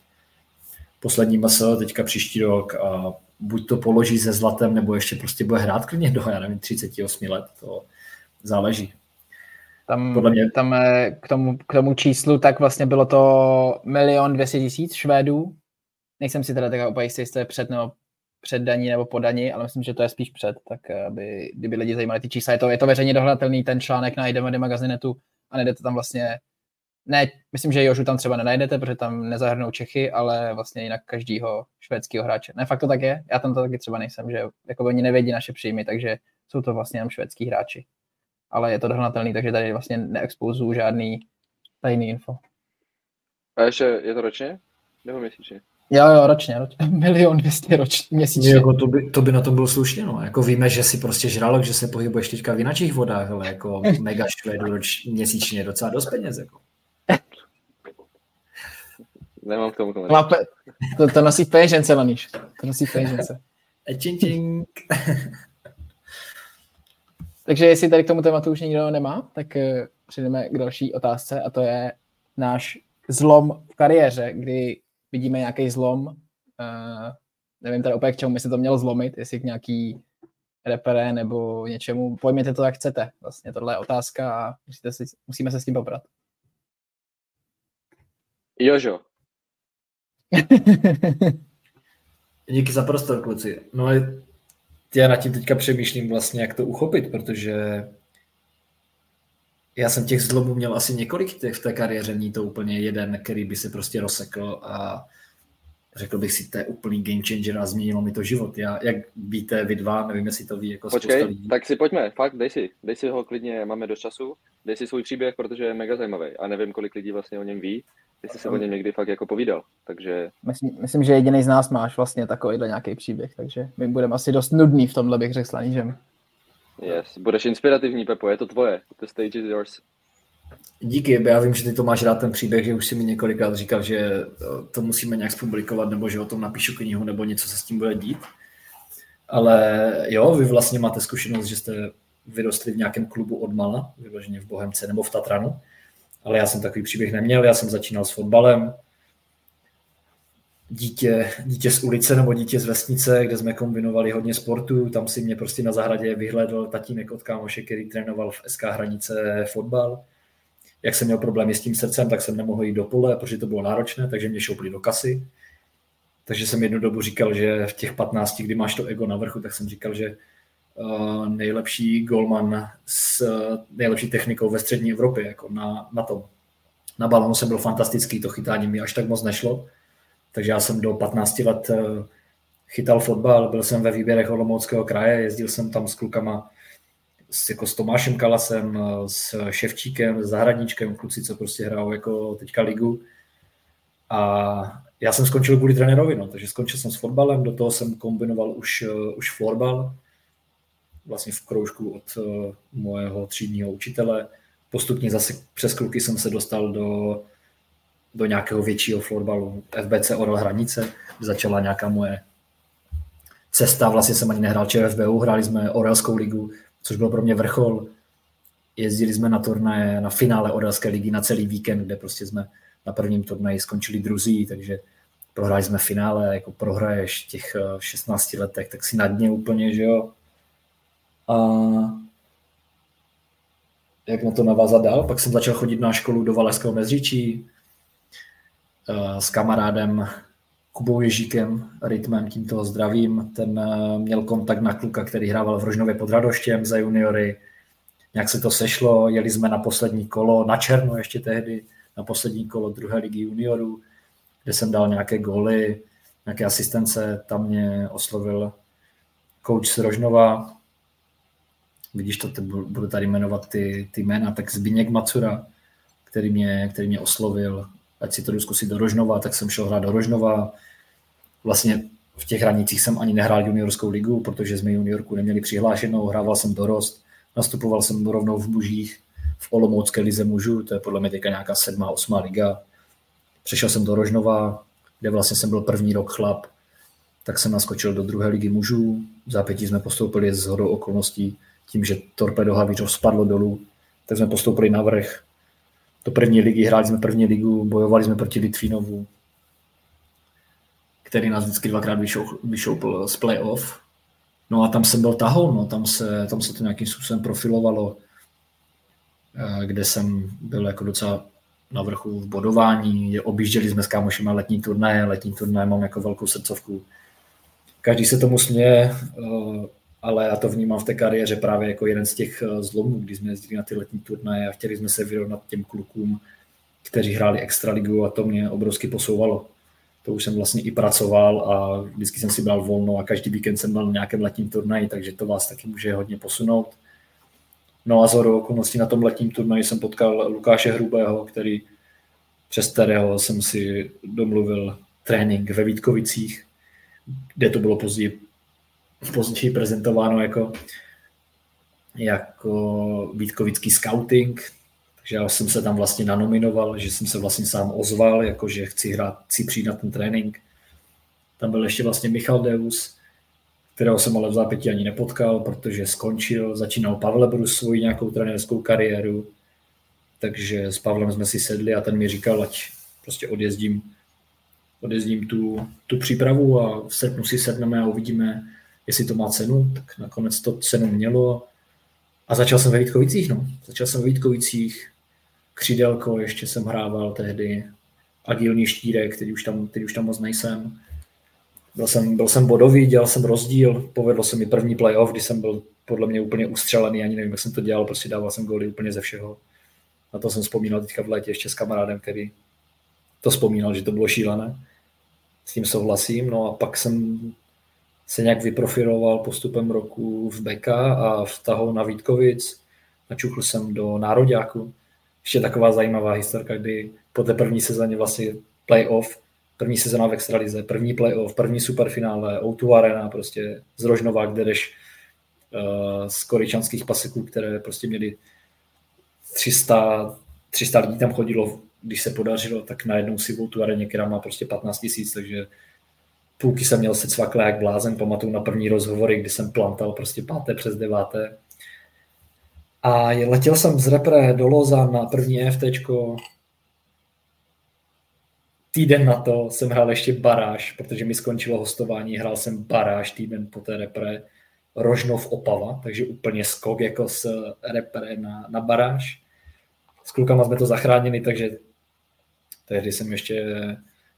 poslední masel teďka příští rok a buď to položí se zlatem, nebo ještě prostě bude hrát klidně do, já nevím, 38 let, to záleží. Tam, Podle mě... tam eh, k, tomu, k tomu číslu tak vlastně bylo to milion dvěstě tisíc Švédů. Nejsem si teda tak úplně jistý, jestli to je před nebo před daní nebo po daní, ale myslím, že to je spíš před, tak eh, aby, kdyby lidi zajímali ty čísla, je to, je to veřejně dohledatelný, ten článek na IDMD magazinetu a najdete tam vlastně, ne, myslím, že Jožu tam třeba nenajdete, protože tam nezahrnou Čechy, ale vlastně jinak každýho švédského hráče. Ne, fakt to tak je, já tam to taky třeba nejsem, že jako oni nevědí naše příjmy, takže jsou to vlastně jenom švédský hráči ale je to dohnatelný, takže tady vlastně neexpozuju žádný tajný info. A ještě je to ročně? Nebo měsíčně? Jo, jo, ročně, ročně. milion dvěstě ročně, měsíčně. Jako to, by, to by na tom bylo slušně, no. Jako víme, že si prostě žralok, že se pohybuješ teďka v jiných vodách, ale jako mega švédu roč, měsíčně docela dost peněz, jako. Nemám k tomu komentář. To, to nosí v peněžence, Laníš. To nosí v peněžence. Takže jestli tady k tomu tématu už nikdo nemá, tak eh, přejdeme k další otázce a to je náš zlom v kariéře, kdy vidíme nějaký zlom, uh, nevím tady opět k čemu by se to mělo zlomit, jestli k nějaký repere nebo něčemu, pojměte to, jak chcete. Vlastně tohle je otázka a musíte si, musíme se s tím poprat. Jožo. Díky za prostor, kluci. No já nad tím teďka přemýšlím vlastně, jak to uchopit, protože já jsem těch zlomů měl asi několik těch v té kariéře, ní to úplně jeden, který by se prostě rozsekl a řekl bych si, to je úplný game changer a změnilo mi to život. Já, jak víte, vy dva, nevím, jestli to ví jako Počkej, lidí. tak si pojďme, fakt, dej si, dej si ho klidně, máme dost času, dej si svůj příběh, protože je mega zajímavý a nevím, kolik lidí vlastně o něm ví, jestli se o něm někdy fakt jako povídal, takže... Myslím, myslím že jediný z nás máš vlastně takovýhle nějaký příběh, takže my budeme asi dost nudný v tomhle, bych řekl, že? Yes, budeš inspirativní, Pepo, je to tvoje, the stage is yours. Díky, já vím, že ty to máš rád ten příběh, že už si mi několikrát říkal, že to musíme nějak zpublikovat, nebo že o tom napíšu knihu, nebo něco se s tím bude dít. Ale jo, vy vlastně máte zkušenost, že jste vyrostli v nějakém klubu od mala, vyloženě v Bohemce nebo v Tatranu. Ale já jsem takový příběh neměl, já jsem začínal s fotbalem. Dítě, dítě z ulice nebo dítě z vesnice, kde jsme kombinovali hodně sportu, tam si mě prostě na zahradě vyhledl tatínek od kámoše, který trénoval v SK Hranice fotbal jak jsem měl problémy s tím srdcem, tak jsem nemohl jít do pole, protože to bylo náročné, takže mě šoupli do kasy. Takže jsem jednu dobu říkal, že v těch 15, kdy máš to ego na vrchu, tak jsem říkal, že uh, nejlepší golman s nejlepší technikou ve střední Evropě, jako na, na tom. Na balonu jsem byl fantastický, to chytání mi až tak moc nešlo. Takže já jsem do 15 let uh, chytal fotbal, byl jsem ve výběrech Olomouckého kraje, jezdil jsem tam s klukama s, jako s Tomášem Kalasem, eh, s Ševčíkem, s Zahradníčkem, kluci, co prostě hrajou jako teďka ligu. A já jsem skončil kvůli trenérovi, no, takže skončil jsem s fotbalem, do toho jsem kombinoval už, uh, už florbal, vlastně v kroužku od uh, mojeho třídního učitele. Postupně zase přes kluky jsem se dostal do, do nějakého většího florbalu. FBC Oral Hranice, začala nějaká moje cesta, vlastně jsem ani nehrál ČFBU, hráli jsme Orelskou ligu, což byl pro mě vrchol. Jezdili jsme na turnaje, na finále Orelské ligy na celý víkend, kde prostě jsme na prvním turnaji skončili druzí, takže prohráli jsme finále, jako prohraješ v těch 16 eh, letech, tak si na dně úplně, že jo. A jak na to navázat dál, pak jsem začal chodit na školu do Valašského mezříčí eh, s kamarádem Kubou Ježíkem, rytmem, tímto zdravím. Ten eh, měl kontakt na kluka, který hrával v Rožnově pod Radoštěm za juniory. Nějak se to sešlo, jeli jsme na poslední kolo, na černo ještě tehdy, na poslední kolo druhé ligy juniorů, kde jsem dal nějaké góly, nějaké asistence. Tam mě oslovil coach z Rožnova, vidíš to, budu tady jmenovat ty, ty jména, tak Zbigněk Macura, který mě, který mě oslovil, ať si to jdu zkusit do Rožnova, tak jsem šel hrát do Rožnova, vlastně v těch hranicích jsem ani nehrál juniorskou ligu, protože jsme juniorku neměli přihlášenou, hrával jsem dorost, nastupoval jsem rovnou v mužích, v Olomoucké lize mužů, to je podle mě teďka nějaká sedmá, osmá liga. Přešel jsem do Rožnova, kde vlastně jsem byl první rok chlap, tak jsem naskočil do druhé ligy mužů. V zápětí jsme postoupili s hodou okolností tím, že Torpedo Havířov spadlo dolů, tak jsme postoupili na vrch. Do první ligy hráli jsme první ligu, bojovali jsme proti Litvínovu, který nás vždycky dvakrát vyšoupl z playoff. No a tam jsem byl tahou, no, tam, se, tam se to nějakým způsobem profilovalo, eh, kde jsem byl jako docela na vrchu v bodování, objížděli jsme s kámošima letní turnaje, letní turnaje mám jako velkou srdcovku. Každý se tomu směje, eh, ale já to vnímám v té kariéře právě jako jeden z těch eh, zlomů, kdy jsme jezdili na ty letní turnaje a chtěli jsme se vyrovnat těm klukům, kteří hráli extraligu a to mě obrovsky posouvalo to už jsem vlastně i pracoval a vždycky jsem si bral volno a každý víkend jsem byl na nějakém letním turnaji, takže to vás taky může hodně posunout. No a z okolností na tom letním turnaji jsem potkal Lukáše Hrubého, který, přes kterého jsem si domluvil trénink ve Vítkovicích, kde to bylo později, později prezentováno jako, jako Vítkovický scouting, že já jsem se tam vlastně nanominoval, že jsem se vlastně sám ozval, jakože chci hrát, chci přijít na ten trénink. Tam byl ještě vlastně Michal Deus, kterého jsem ale v zápětí ani nepotkal, protože skončil, začínal Pavle Brus svoji nějakou trenérskou kariéru, takže s Pavlem jsme si sedli a ten mi říkal, ať prostě odjezdím, odjezdím tu, tu přípravu a v srpnu si sedneme a uvidíme, jestli to má cenu, tak nakonec to cenu mělo a začal jsem ve Vítkovicích, no. Začal jsem ve Vítkovicích, křídelko, ještě jsem hrával tehdy, agilní štírek, teď už tam, teď už tam moc nejsem. Byl jsem, byl jsem bodový, dělal jsem rozdíl, povedlo se mi první playoff, kdy jsem byl podle mě úplně ustřelený, ani nevím, jak jsem to dělal, prostě dával jsem góly úplně ze všeho. Na to jsem vzpomínal teďka v létě ještě s kamarádem, který to vzpomínal, že to bylo šílené. s tím souhlasím. No a pak jsem se nějak vyprofiloval postupem roku v Beka a v tahu na Vítkovic. Načuchl jsem do nároďáku. Ještě taková zajímavá historka, kdy po té první sezóně vlastně playoff, první sezóna v Extralize, první playoff, první superfinále, O2 Arena, prostě z Rožnova, kde jdeš uh, z koričanských paseků, které prostě měli 300, 300 lidí tam chodilo, když se podařilo, tak najednou si tu areně, která má prostě 15 tisíc, takže půlky jsem měl se cvakle jak blázen, pamatuju na první rozhovory, kdy jsem plantal prostě páté přes deváté. A letěl jsem z repre do Loza na první EFTčko. Týden na to jsem hrál ještě baráž, protože mi skončilo hostování, hrál jsem baráž týden po té repre. Rožnov Opava, takže úplně skok jako z repre na, na baráž. S klukama jsme to zachránili, takže tehdy jsem ještě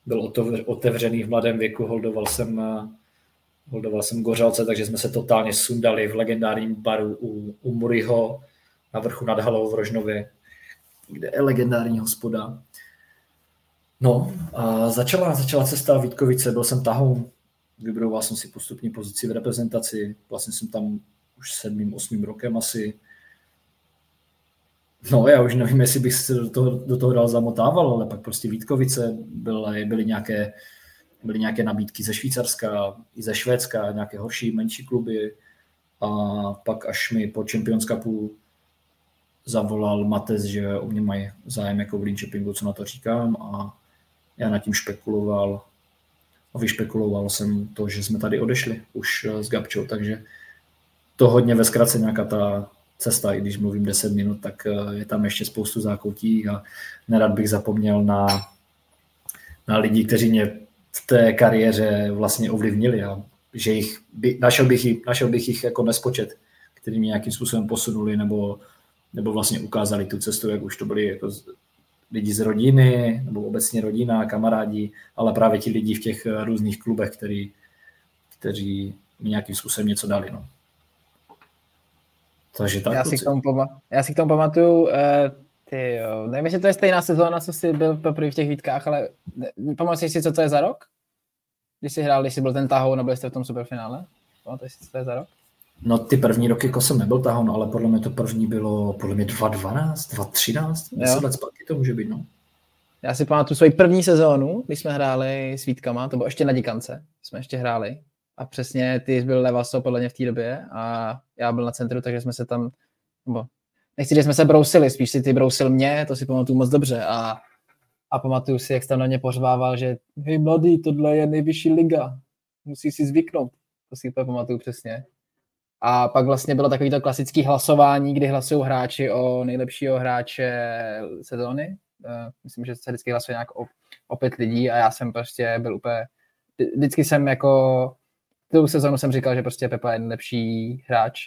byl otevřený v mladém věku, holdoval jsem, holdoval jsem Gořalce, takže jsme se totálně sundali v legendárním baru u, u Muriho na vrchu nad Halou v Rožnově, kde je legendární hospoda. No a začala, začala cesta Vítkovice, byl jsem tahoun, vybroval jsem si postupně pozici v reprezentaci, vlastně jsem tam už sedmým, osmým rokem asi. No já už nevím, jestli bych se do toho, do toho dal zamotával, ale pak prostě Vítkovice byly, byly, nějaké, byly nějaké nabídky ze Švýcarska, i ze Švédska, nějaké horší, menší kluby. A pak až mi po Champions Cupu zavolal Matez, že o mě mají zájem jako v Linköpingu, co na to říkám a já nad tím špekuloval a vyšpekuloval jsem to, že jsme tady odešli už eh, s Gabčou, takže to hodně ve zkratce nějaká ta cesta, i když mluvím 10 minut, tak eh, je tam ještě spoustu zákoutí a nerad bych zapomněl na, na lidi, kteří mě v té kariéře vlastně ovlivnili a že jich, by, našel, bych jich, našel bych jich jako nespočet, který mě nějakým způsobem posunuli nebo, nebo vlastně ukázali tu cestu, jak už to byli jako lidi z rodiny, nebo obecně rodina, kamarádi, ale právě ti lidi v těch eh, různých klubech, který, kteří mi nějakým způsobem něco dali. No. Takže tak, já, si k tomu pama- já si k tomu pamatuju, uh, ty jo, nevím, jestli to je stejná sezóna, co jsi byl poprvé v těch výtkách, ale pamatuješ si, co to je za rok? Když jsi hrál, když jsi byl ten tahou, nebo jste v tom superfinále? Pamatuješ si, co to je za rok? No ty první roky jako jsem nebyl tahon, ale podle mě to první bylo podle mě 2012, 2013, 10 let zpátky to může být, no. Já si pamatuju svoji první sezónu, když jsme hráli s Vítkama, to bylo ještě na Dikance, jsme ještě hráli. A přesně ty jsi byl Levaso podle mě v té době a já byl na centru, takže jsme se tam, nebo nechci, že jsme se brousili, spíš si ty brousil mě, to si pamatuju moc dobře a, a pamatuju si, jak jsi tam na mě pořvával, že hej mladý, tohle je nejvyšší liga, musí si zvyknout. To si úplně pamatuju přesně. A pak vlastně bylo takový klasický hlasování, kdy hlasují hráči o nejlepšího hráče sezóny. Uh, myslím, že se vždycky hlasuje nějak o, o pět lidí a já jsem prostě byl úplně, vždycky jsem jako, tu sezónu jsem říkal, že prostě Pepa je nejlepší hráč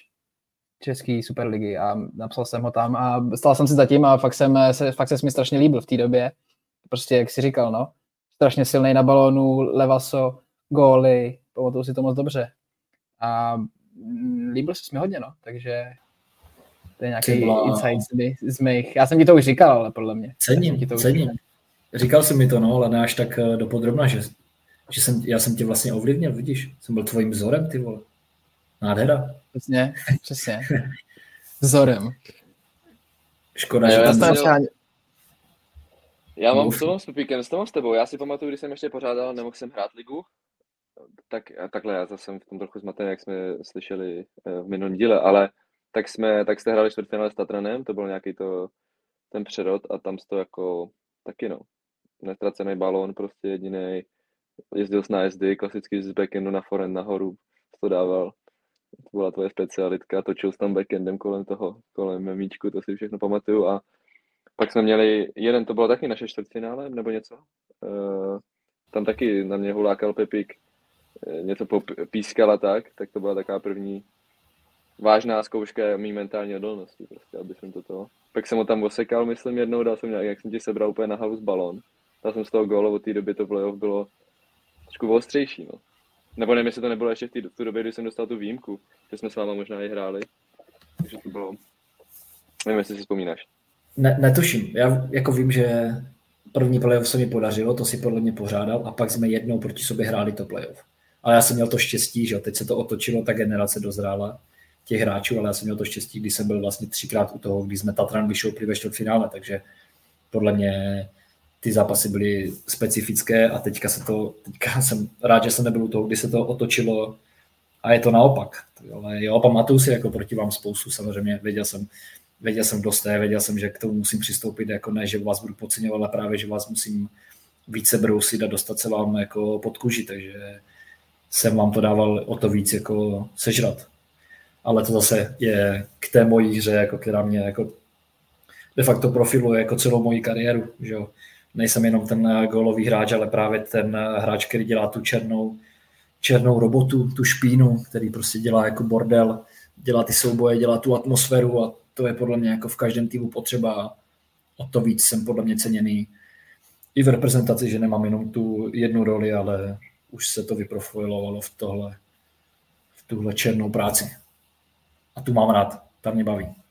český superligy a napsal jsem ho tam a stal jsem si zatím a fakt, jsem se, fakt se mi strašně líbil v té době. Prostě, jak si říkal, no, strašně silný na balónu, levaso, góly, pamatuju si to moc dobře. A líbil se mi hodně, no, takže to je nějaký insight z, z mých, já jsem ti to už říkal, ale podle mě. Cením, ti to cením. Říkal. říkal jsem mi to, no, ale ne až tak eh, dopodrobna, že, že jsem, já jsem tě vlastně ovlivnil, vidíš, jsem byl tvojím vzorem, ty vole. Nádhera. Přesně, přesně. Vzorem. Škoda, že já, jsem měl... já mám, co mám s Pepíkem, co mám s tebou? Já si pamatuju, když jsem ještě pořádal, nemohl jsem hrát ligu, tak takhle, já zase jsem v tom trochu zmatený, jak jsme slyšeli eh, v minulém díle, ale tak jsme, tak jste hráli čtvrtfinále s Tatranem, to byl nějaký to, ten přerod a tam to jako taky no, nestracený balón, prostě jediný, jezdil s nájezdy, klasicky z backendu na forend nahoru, to dával, to byla tvoje specialitka, točil s tam backendem kolem toho, kolem míčku, to si všechno pamatuju a pak jsme měli, jeden to bylo taky naše čtvrtfinále, nebo něco, uh, tam taky na mě hulákal Pepík, Eh, něco pískal a tak, tak to byla taková první vážná zkouška mý mentální odolnosti, prostě, aby jsem to toho. Pak jsem ho tam osekal, myslím, jednou, dal jsem nějak, jak jsem ti sebral úplně na halus balón. Dal jsem z toho gólu, od té doby to playoff bylo trošku ostřejší, no. Nebo nevím, jestli to nebylo ještě v té tu době, kdy jsem dostal tu výjimku, že jsme s váma možná i hráli. Takže to bylo, nevím, jestli si vzpomínáš. Ne, netuším, já jako vím, že první playoff se mi podařilo, to si podle mě pořádal a pak jsme jednou proti sobě hráli to playoff. Ale já jsem měl to štěstí, že teď se to otočilo, ta generace dozrála těch hráčů, ale já jsem měl to štěstí, když jsem byl vlastně třikrát u toho, když jsme Tatran vyšoupli ve čtvrtfinále, takže podle mě ty zápasy byly specifické a teďka se to, teďka jsem rád, že jsem nebyl u toho, kdy se to otočilo a je to naopak. Ale jo, pamatuju si jako proti vám spoustu, samozřejmě věděl jsem, věděl jsem, kdo jste, věděl jsem, že k tomu musím přistoupit, jako ne, že vás budu podceňovat, ale právě, že vás musím více brousit a dostat se vám jako pod kůži, takže jsem vám to dával o to víc jako sežrat. Ale to zase je k té mojí hře, jako, která mě jako de facto profiluje jako celou moji kariéru. Že jo. Nejsem jenom ten gólový hráč, ale právě ten hráč, který dělá tu černou, černou robotu, tu špínu, který prostě dělá jako bordel, dělá ty souboje, dělá tu atmosféru a to je podle mě jako v každém týmu potřeba. O to víc jsem podle mě ceněný i v reprezentaci, že nemám jenom tu jednu roli, ale už se to vyprofilovalo v tohle, v tuhle černou práci. A tu mám rád, ta mě baví.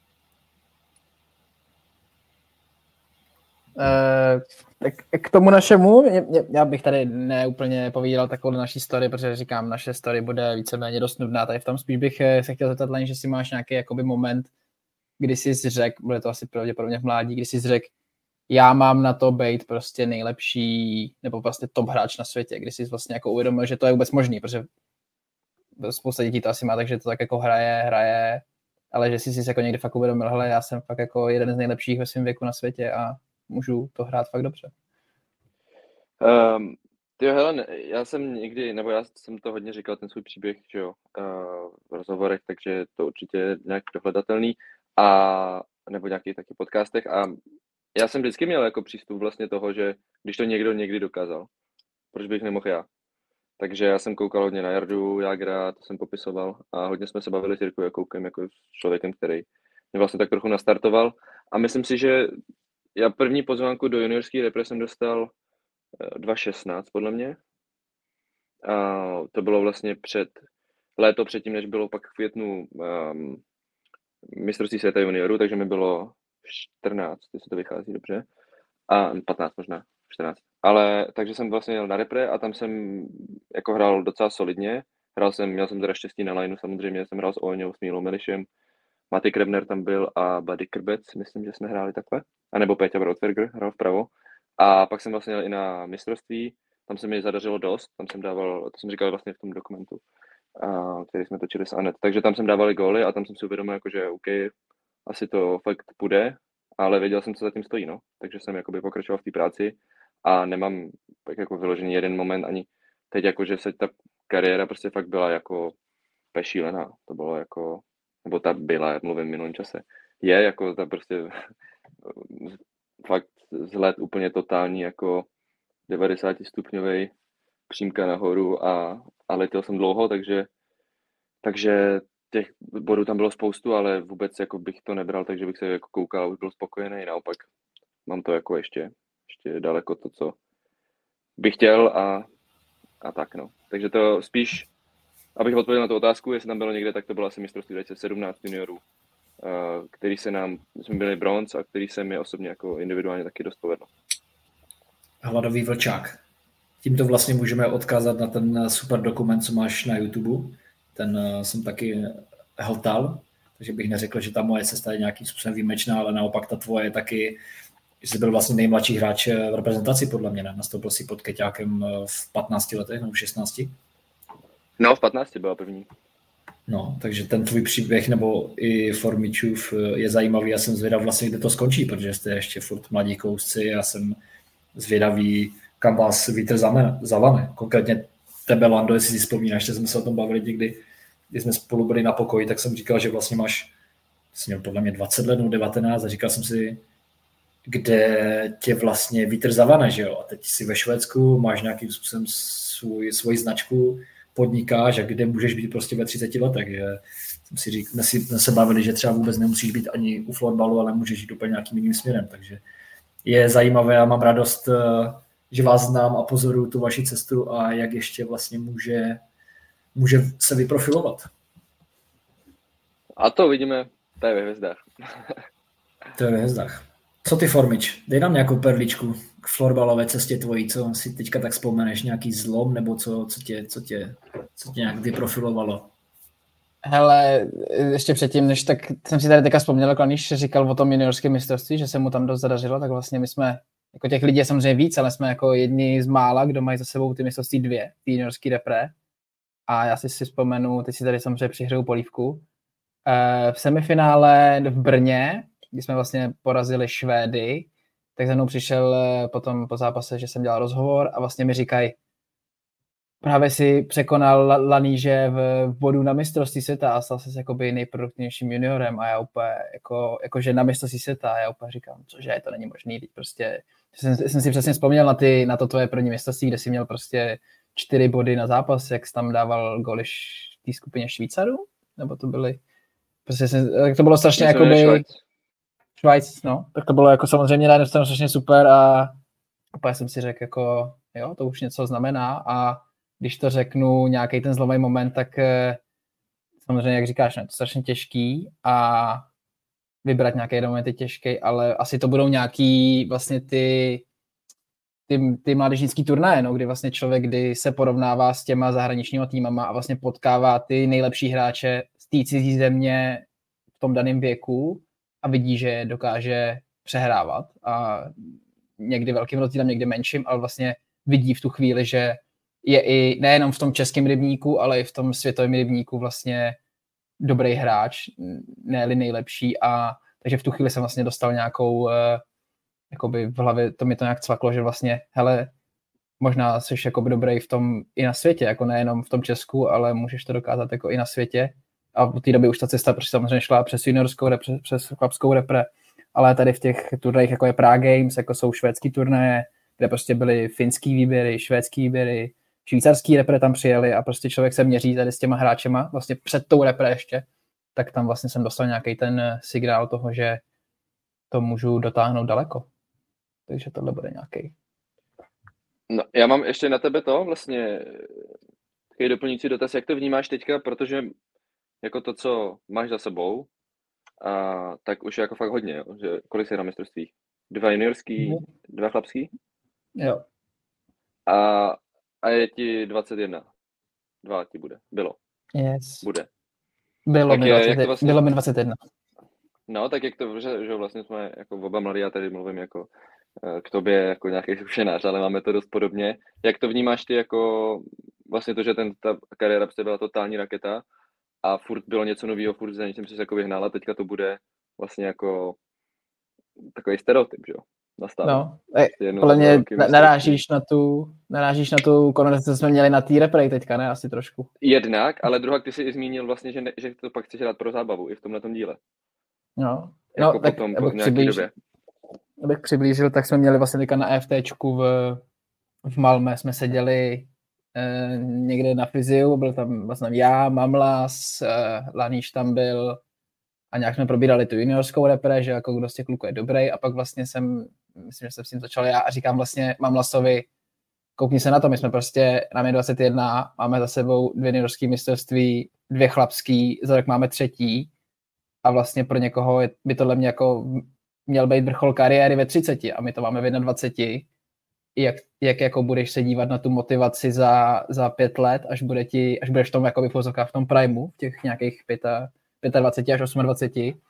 Uh, k tomu našemu, já bych tady neúplně povídal takovou naší story, protože říkám, naše story bude víceméně dost nudná, tady v tom spíš bych eh, se chtěl zeptat že si máš nějaký jakoby moment, kdy jsi řekl, bude to asi pravděpodobně v mládí, kdy jsi řekl, já mám na to být prostě nejlepší, nebo vlastně top hráč na světě, kdy jsi vlastně jako uvědomil, že to je vůbec možný, protože spousta dětí to asi má, takže to tak jako hraje, hraje, ale že jsi si jako někdy fakt uvědomil, hele, já jsem fakt jako jeden z nejlepších ve svém věku na světě a můžu to hrát fakt dobře. Um, jo, hele, já jsem někdy, nebo já jsem to hodně říkal, ten svůj příběh, že jo, uh, v rozhovorech, takže to určitě je nějak dohledatelný a nebo nějakých taky podcastech a já jsem vždycky měl jako přístup vlastně toho, že když to někdo někdy dokázal, proč bych nemohl já? Takže já jsem koukal hodně na Jardu, Jagra, to jsem popisoval a hodně jsme se bavili s Jirkou Jakoukem jako s člověkem, který mě vlastně tak trochu nastartoval a myslím si, že já první pozvánku do juniorský repre jsem dostal 2016 eh, podle mě a to bylo vlastně před léto předtím, než bylo pak v květnu um, mistrovství světa juniorů, takže mi bylo 14, jestli to vychází dobře. A 15 možná, 14. Ale takže jsem vlastně jel na repre a tam jsem jako hrál docela solidně. Hrál jsem, měl jsem teda štěstí na lineu, samozřejmě jsem hrál s Oňou, s Mílou Melišem, Maty Krebner tam byl a Buddy Krbec, myslím, že jsme hráli takhle. A nebo Peťa Brautberger hrál vpravo. A pak jsem vlastně jel i na mistrovství, tam se mi zadařilo dost, tam jsem dával, to jsem říkal vlastně v tom dokumentu, a, který jsme točili s Anet. Takže tam jsem dával góly a tam jsem si uvědomil, jako, že OK, asi to fakt půjde, ale věděl jsem, co zatím stojí, no. Takže jsem jakoby pokračoval v té práci a nemám tak jako vyložený jeden moment ani teď jako, že se ta kariéra prostě fakt byla jako pešílená. To bylo jako, nebo ta byla, mluvím v minulém čase, je jako ta prostě fakt vzhled úplně totální jako 90 stupňový přímka nahoru a, a letěl jsem dlouho, takže, takže těch bodů tam bylo spoustu, ale vůbec jako bych to nebral, takže bych se jako koukal a už byl spokojený. Naopak mám to jako ještě, ještě daleko to, co bych chtěl a, a tak no. Takže to spíš, abych odpověděl na tu otázku, jestli tam bylo někde, tak to bylo asi mistrovství 2017 juniorů, který se nám, jsme byli bronz a který se mi osobně jako individuálně taky dost povedl. Hladový vlčák. Tímto vlastně můžeme odkázat na ten super dokument, co máš na YouTube ten eh, jsem taky hltal, takže bych neřekl, že ta moje cesta je nějakým způsobem výjimečná, ale naopak ta tvoje je taky, že jsi byl vlastně nejmladší hráč eh, v reprezentaci, podle mě, ne? Nastoupil si pod Keťákem eh, v 15 letech nebo v 16? No, v 15 byla první. No, takže ten tvůj příběh nebo i Formičův je zajímavý. Já jsem zvědav vlastně, kde to skončí, protože jste ještě furt mladí kousci. Já jsem zvědavý, kam vás vítr zavane. Konkrétně tebe, Lando, jestli si vzpomínáš, že jsme se o tom bavili někdy, když jsme spolu byli na pokoji, tak jsem říkal, že vlastně máš, jsi měl podle mě 20 let nebo 19 a říkal jsem si, kde tě vlastně vítr zavane, že jo? A teď jsi ve Švédsku, máš nějakým způsobem svůj, svoji značku, podnikáš a kde můžeš být prostě ve 30 letech, že jsem si říkal, jsme, si, jsme se bavili, že třeba vůbec nemusíš být ani u florbalu, ale můžeš jít úplně nějakým jiným směrem, takže je zajímavé a mám radost, eh, že vás znám a pozoruju tu vaši cestu a jak ještě vlastně může, může se vyprofilovat. A to vidíme, to je ve hvězdách. to je ve hvězdách. Co ty Formič? Dej nám nějakou perličku k florbalové cestě tvojí, co si teďka tak vzpomeneš, nějaký zlom, nebo co, co, tě, co, tě, co tě nějak vyprofilovalo? Hele, ještě předtím, než tak jsem si tady teďka vzpomněl, když říkal o tom juniorském mistrovství, že se mu tam dost zadařilo, tak vlastně my jsme, jako těch lidí je samozřejmě víc, ale jsme jako jedni z mála, kdo mají za sebou ty mistrovství dvě, ty juniorský repre. A já si si vzpomenu, teď si tady samozřejmě přihraju polívku. Eh, v semifinále v Brně, kdy jsme vlastně porazili Švédy, tak za mnou přišel eh, potom po zápase, že jsem dělal rozhovor a vlastně mi říkají, právě si překonal Laníže v, v bodu na mistrovství světa a stal se jakoby nejproduktivnějším juniorem a já úplně, jako, jako že na mistrovství světa a já úplně říkám, cože, to není možný, teď prostě, jsem, jsem si přesně vzpomněl na, ty, na to tvoje první mistrovství, kde jsi měl prostě čtyři body na zápas, jak jsi tam dával goly v té skupině Švýcarů, nebo to byly, prostě jsem, tak to bylo strašně jako Švajc, no, tak to bylo jako samozřejmě na jednu strašně super a úplně jsem si řekl jako, jo, to už něco znamená a když to řeknu nějaký ten zlomový moment, tak eh, samozřejmě, jak říkáš, ne, to je strašně těžký a vybrat nějaký moment je těžký, ale asi to budou nějaký vlastně ty, ty, ty mládežnický turnaje, no, kdy vlastně člověk, kdy se porovnává s těma zahraničníma týmama a vlastně potkává ty nejlepší hráče z té cizí země v tom daném věku a vidí, že dokáže přehrávat a někdy velkým rozdílem, někdy menším, ale vlastně vidí v tu chvíli, že je i nejenom v tom českém rybníku, ale i v tom světovém rybníku vlastně dobrý hráč, ne nejlepší a takže v tu chvíli jsem vlastně dostal nějakou uh, jakoby v hlavě, to mi to nějak cvaklo, že vlastně, hele, možná jsi jakoby dobrý v tom i na světě, jako nejenom v tom Česku, ale můžeš to dokázat jako i na světě. A v té době už ta cesta prostě samozřejmě šla přes juniorskou repre, přes, přes chlapskou repre, ale tady v těch turnajích, jako je Prague Games, jako jsou švédský turnaje, kde prostě byly finský výběry, švédský výběry, švýcarský repre tam přijeli a prostě člověk se měří tady s těma hráčema, vlastně před tou repre ještě, tak tam vlastně jsem dostal nějaký ten signál toho, že to můžu dotáhnout daleko. Takže tohle bude nějaký. No, já mám ještě na tebe to vlastně takový doplňující dotaz, jak to vnímáš teďka, protože jako to, co máš za sebou, a, tak už je jako fakt hodně, jo? že kolik jsi na mistrovství? Dva juniorský, mm. dva chlapský? Jo. A a je ti 21. Dva ti bude. Bylo. Yes. Bude. Bylo, tak mi, je, 20, vlastně... bylo mi 21. No, tak jak to, že, že vlastně jsme jako oba mladí, já tady mluvím jako eh, k tobě jako nějaký zkušenář, ale máme to dost podobně. Jak to vnímáš ty jako vlastně to, že ten, ta kariéra byla totální raketa a furt bylo něco nového, furt za něčím se jako vyhnala, teďka to bude vlastně jako takový stereotyp, že jo? nastavit. No, e, podle mě narážíš na tu, narážíš na tu konverzaci, co jsme měli na té replay teďka, ne? Asi trošku. Jednak, ale druhá, ty jsi i zmínil vlastně, že, ne, že to pak chceš hrát pro zábavu i v tomhle díle. No, jako no tak potom, abych, po přiblížil, době. abych přiblížil, tak jsme měli vlastně teďka na FTčku v, v Malme, jsme seděli někde na fyziu, byl tam vlastně já, Mamlas, eh, Laníš tam byl, a nějak jsme probírali tu juniorskou repre, že jako kdo z těch kluků je dobrý a pak vlastně jsem, myslím, že jsem s tím začal já a říkám vlastně, mám Lasovi, koukni se na to, my jsme prostě, nám je 21, máme za sebou dvě juniorské mistrovství, dvě chlapský, za rok máme třetí a vlastně pro někoho je, by tohle mě jako měl být vrchol kariéry ve 30 a my to máme v 21. Jak, jak jako budeš se dívat na tu motivaci za, za pět let, až, bude ti, až budeš v tom jako v tom primu, v těch nějakých pěta, 25 až 28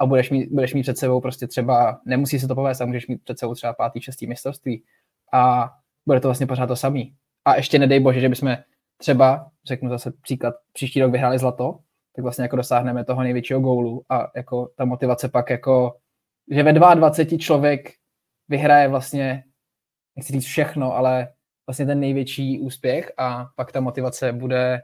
a budeš mít, budeš mít před sebou prostě třeba, nemusí se to povést, a můžeš mít před sebou třeba pátý, šestý mistrovství a bude to vlastně pořád to samý. A ještě nedej bože, že bychom třeba, řeknu zase příklad, příští rok vyhráli zlato, tak vlastně jako dosáhneme toho největšího gólu a jako ta motivace pak jako, že ve 22 člověk vyhraje vlastně, nechci říct všechno, ale vlastně ten největší úspěch a pak ta motivace bude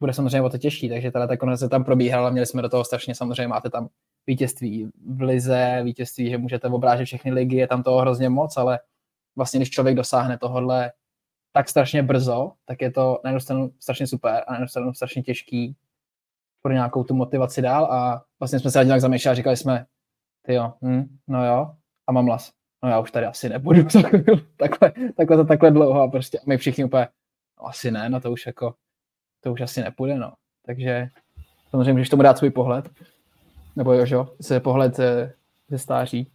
bude samozřejmě o to těžší, takže tahle ta konverzace tam probíhala, měli jsme do toho strašně, samozřejmě máte tam vítězství v lize, vítězství, že můžete obrážet všechny ligy, je tam toho hrozně moc, ale vlastně když člověk dosáhne tohohle tak strašně brzo, tak je to na jednu strašně super a na jednu strašně těžký pro nějakou tu motivaci dál a vlastně jsme se nějak zamýšleli a říkali jsme, ty jo, hm, no jo, a mám las. No já už tady asi nebudu takhle, takhle, to takhle dlouho a prostě my všichni úplně, no asi ne, no to už jako to už asi nepůjde, no. Takže samozřejmě můžeš tomu dát svůj pohled, nebo jo, že se pohled ze, ze stáří.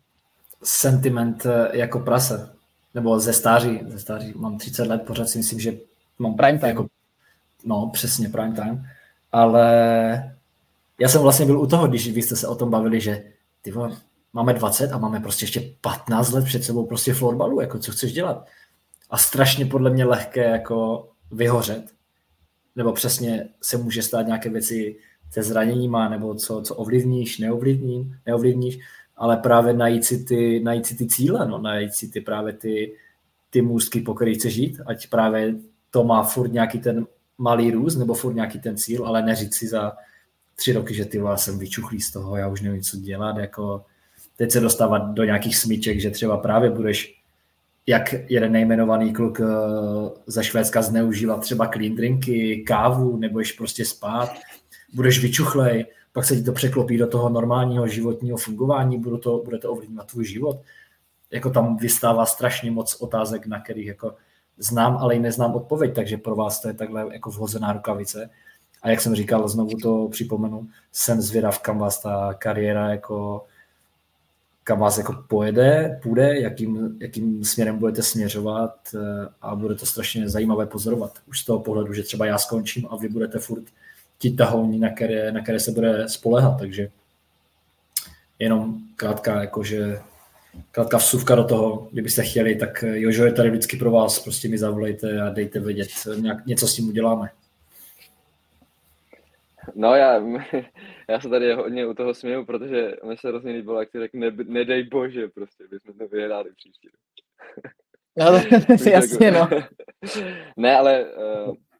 sentiment eh, jako prase, nebo ze stáří, ze stáří, mám 30 let, pořád si myslím, že mám prime time. Jako, no, přesně prime time, ale já jsem vlastně byl u toho, když vy jste se o tom bavili, že ty vole, máme 20 a máme prostě ještě 15 let před sebou prostě florbalu, jako co chceš dělat. A strašně podle mě lehké jako vyhořet, nebo přesně se může stát nějaké věci se zraněníma, nebo co, co ovlivníš, neovlivní, neovlivníš, ale právě najít si ty, najít si ty cíle, no, najít si ty právě ty, ty můstky, po kterých chceš žít, ať právě to má furt nějaký ten malý růst, nebo furt nějaký ten cíl, ale neříct si za tři roky, že ty jsem vyčuchlý z toho, já už nevím, co dělat, jako teď se dostávat do nějakých smyček, že třeba právě budeš jak jeden nejmenovaný kluk eh, ze Švédska zneužívat třeba clean drinky, kávu, nebo ješ prostě spát, budeš vyčuchlej, pak se ti to překlopí do toho normálního životního fungování, bude to, bude to ovlivňovat tvůj život. Jako tam vystává strašně moc otázek, na kterých jako znám, ale i neznám odpověď, takže pro vás to je takhle jako vhozená rukavice. A jak jsem říkal, znovu to připomenu, jsem zvědav, kam vás ta kariéra jako kam vás jako pojede, půjde, jakým, jakým směrem budete směřovat eh, a bude to strašně zajímavé pozorovat. Už z toho pohledu, že třeba já skončím a vy budete furt ti tahouni, na které, na které se bude spolehat, takže jenom krátká, jakože krátká vsuvka do toho, kdybyste chtěli, tak Jožo je tady vždycky pro vás, prostě mi zavolejte a dejte vědět, nějak, něco s tím uděláme. No já, já se tady hodně u toho směju, protože mi se hrozně líbilo, jak ty řekl, ne, nedej bože, prostě, bychom to vyhráli příště. No, to jasně, no. ne, ale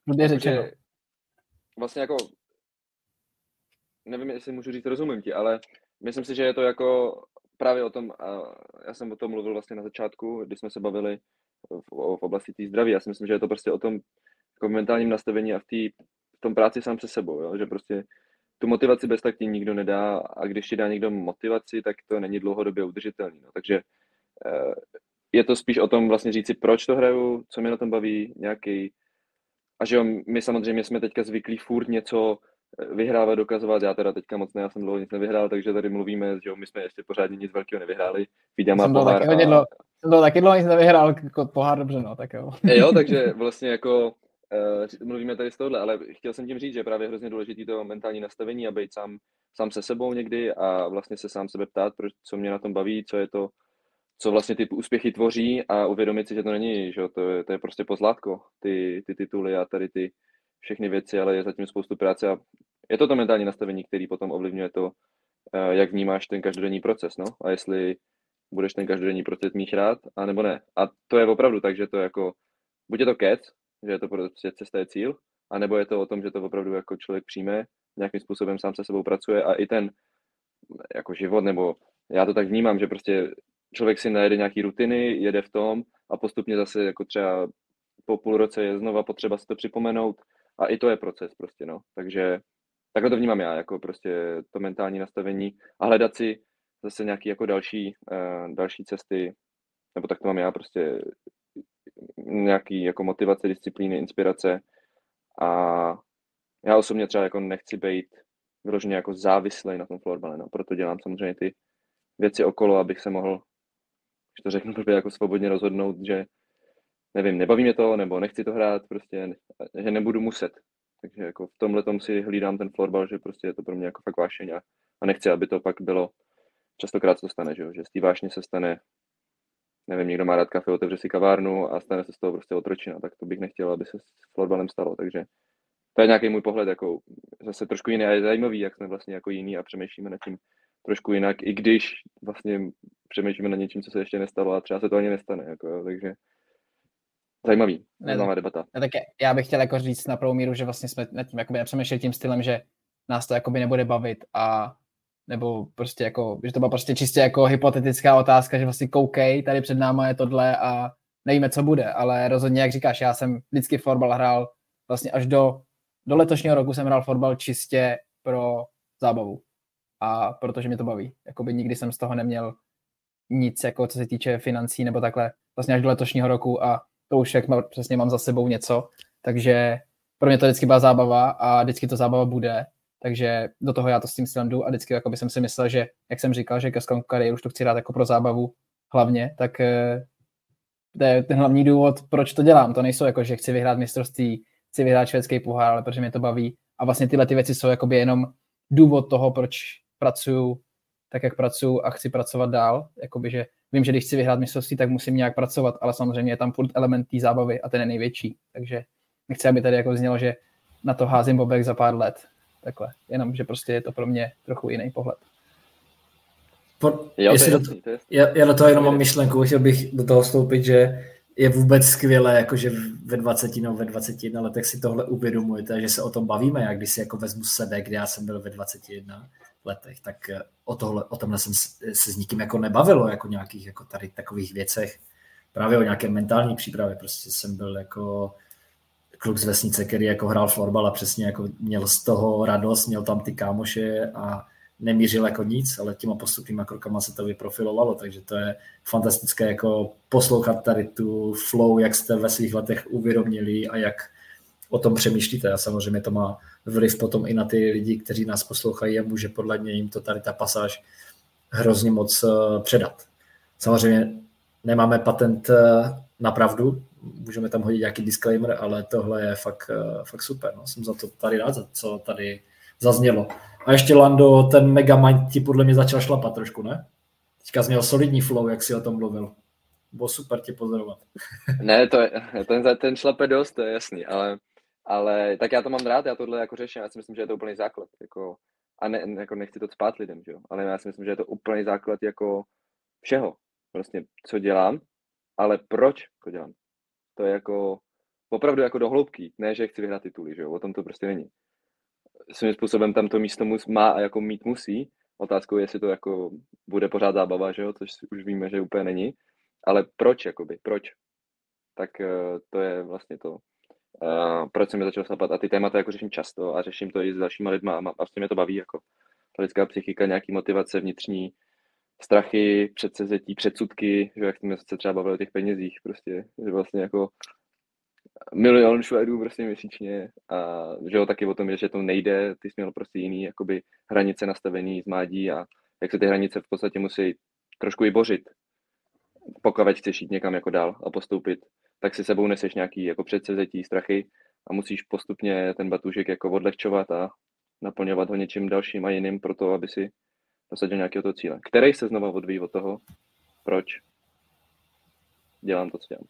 uh, řečeno. vlastně jako, nevím, jestli můžu říct, rozumím ti, ale myslím si, že je to jako právě o tom, a já jsem o tom mluvil vlastně na začátku, když jsme se bavili v, v oblasti té zdraví. Já si myslím, že je to prostě o tom jako mentálním nastavení a v té v tom práci sám se sebou, jo? že prostě tu motivaci bez tak ti nikdo nedá a když ti dá někdo motivaci, tak to není dlouhodobě udržitelný. No. Takže eh, je to spíš o tom vlastně říci, proč to hraju, co mě na tom baví, nějaký a že jo, my samozřejmě jsme teďka zvyklí furt něco eh, vyhrávat, dokazovat. Já teda teďka moc ne, já jsem dlouho nic nevyhrál, takže tady mluvíme, že jo, my jsme ještě pořádně nic velkého nevyhráli. Vidím má pohár. Taky a... dlouho, jsem to taky dlouho nic nevyhrál, jako pohár dobře, no, tak jo. jo, takže vlastně jako mluvíme tady z tohohle, ale chtěl jsem tím říct, že je právě hrozně důležité to mentální nastavení a být sám, sám se sebou někdy a vlastně se sám sebe ptát, proč, co mě na tom baví, co je to, co vlastně ty úspěchy tvoří a uvědomit si, že to není, že to je, to je prostě pozlátko, ty, ty tituly a tady ty všechny věci, ale je zatím spoustu práce a je to to mentální nastavení, který potom ovlivňuje to, uh, jak vnímáš ten každodenní proces, no, a jestli budeš ten každodenní proces mít rád, anebo ne. A to je opravdu tak, že to jako, buď je to kec, že je to prostě cesta je cíl, anebo je to o tom, že to opravdu jako člověk přijme, nějakým způsobem sám se sebou pracuje a i ten jako život, nebo já to tak vnímám, že prostě člověk si najede nějaký rutiny, jede v tom a postupně zase jako třeba po půl roce je znova potřeba si to připomenout a i to je proces prostě, no. Takže takhle to vnímám já, jako prostě to mentální nastavení a hledat si zase nějaký jako další, uh, další cesty, nebo tak to mám já, prostě nějaký jako motivace, disciplíny, inspirace a já osobně třeba jako nechci být vyloženě jako závislý na tom florbale, no, proto dělám samozřejmě ty věci okolo, abych se mohl, když to řeknu blbě, jako svobodně rozhodnout, že nevím, nebaví mě to, nebo nechci to hrát, prostě, že nebudu muset. Takže jako v tomhle tom si hlídám ten florbal, že prostě je to pro mě jako fakt vášeň a, a nechci, aby to pak bylo, častokrát to stane, že, jo? že z té vášně se stane nevím, někdo má rád kafe, otevře si kavárnu a stane se z toho prostě otročina, tak to bych nechtěl, aby se s florbalem stalo, takže to je nějaký můj pohled, jako zase trošku jiný a je zajímavý, jak jsme vlastně jako jiný a přemýšlíme nad tím trošku jinak, i když vlastně přemýšlíme nad něčím, co se ještě nestalo a třeba se to ani nestane, jako, jo, takže zajímavý, zajímavá debata. Ne, tak já bych chtěl jako říct na prvou míru, že vlastně jsme nad tím jakoby nepřemýšleli tím stylem, že nás to jakoby nebude bavit a nebo prostě jako, že to byla prostě čistě jako hypotetická otázka, že vlastně koukej, tady před náma je tohle a nevíme, co bude, ale rozhodně, jak říkáš, já jsem vždycky fotbal hrál vlastně až do, do letošního roku jsem hrál fotbal čistě pro zábavu. A protože mě to baví. Jakoby nikdy jsem z toho neměl nic, jako co se týče financí nebo takhle, vlastně až do letošního roku a to už jak přesně mám za sebou něco, takže pro mě to vždycky byla zábava a vždycky to zábava bude takže do toho já to s tím stylem jdu a vždycky jako jsem si myslel, že, jak jsem říkal, že ke kariéru už to chci dát jako pro zábavu, hlavně, tak to je ten hlavní důvod, proč to dělám. To nejsou jako, že chci vyhrát mistrovství, chci vyhrát švédský pohár, ale protože mě to baví. A vlastně tyhle ty věci jsou jakoby jenom důvod toho, proč pracuju tak, jak pracuju a chci pracovat dál. Jakoby, že vím, že když chci vyhrát mistrovství, tak musím nějak pracovat, ale samozřejmě je tam furt element té zábavy a ten je největší. Takže nechci, aby tady jako znělo, že na to házím bobek za pár let. Takhle. Jenom, že prostě je to pro mě trochu jiný pohled. Po, jo, jestli do, já, já do toho jenom mám myšlenku, chtěl bych do toho vstoupit, že je vůbec skvělé, jakože ve 20 nebo ve 21 letech si tohle uvědomujete, že se o tom bavíme, jak když si jako vezmu sebe, kde já jsem byl ve 21 letech, tak eh, o, tohle, o tomhle jsem se s nikým jako nebavilo, jako nějakých jako tady takových věcech, právě o nějaké mentální přípravě, prostě jsem byl jako kluk z vesnice, který jako hrál florbal a přesně jako měl z toho radost, měl tam ty kámoše a nemířil jako nic, ale těma postupnýma krokama se to vyprofilovalo, takže to je fantastické jako poslouchat tady tu flow, jak jste ve svých letech uvědomili a jak o tom přemýšlíte a samozřejmě to má vliv potom i na ty lidi, kteří nás poslouchají a může podle mě jim to tady ta pasáž hrozně moc eh, předat. Samozřejmě nemáme patent eh, na pravdu, můžeme tam hodit nějaký disclaimer, ale tohle je fakt, eh, fakt super. No. Jsem za to tady rád, za co tady zaznělo. A ještě Lando, ten Megamind ti podle mě začal šlapat trošku, ne? Teďka jsi měl solidní flow, jak si o tom mluvil. Bylo super tě pozorovat. ne, to je, ten, ten šlape dost, to je jasný, ale, ale tak já to mám rád, já tohle jako řeším, já si myslím, že je to úplný základ. Jako, a ne, jako nechci to spát lidem, že jo? ale já si myslím, že je to úplný základ jako všeho. Vlastně, co dělám, ale proč to dělám. To je jako opravdu jako do hloubky, ne, že chci vyhrát tituly, že jo? o tom to prostě není svým způsobem tam to místo mus, má a jako mít musí. Otázkou je, jestli to jako bude pořád zábava, že jo, což už víme, že úplně není. Ale proč, jakoby, proč? Tak uh, to je vlastně to, uh, proč jsem mi začal slapat. A ty témata jako řeším často a řeším to i s dalšíma lidma a vlastně mě to baví, jako lidská psychika, nějaký motivace vnitřní, strachy, předsezetí, předsudky, že jak jsme se třeba bavili o těch penězích, prostě, že vlastně jako milion Švédů prostě měsíčně a že jo, taky o tom je, že to nejde, ty jsi měl prostě jiný jakoby hranice nastavený z mádí a jak se ty hranice v podstatě musí trošku i bořit, pokud chceš jít někam jako dál a postoupit, tak si sebou neseš nějaký jako předsezetí, strachy a musíš postupně ten batužek jako odlehčovat a naplňovat ho něčím dalším a jiným pro to, aby si dosadil nějakého toho cíle, který se znova odvíjí od toho, proč dělám to, co dělám.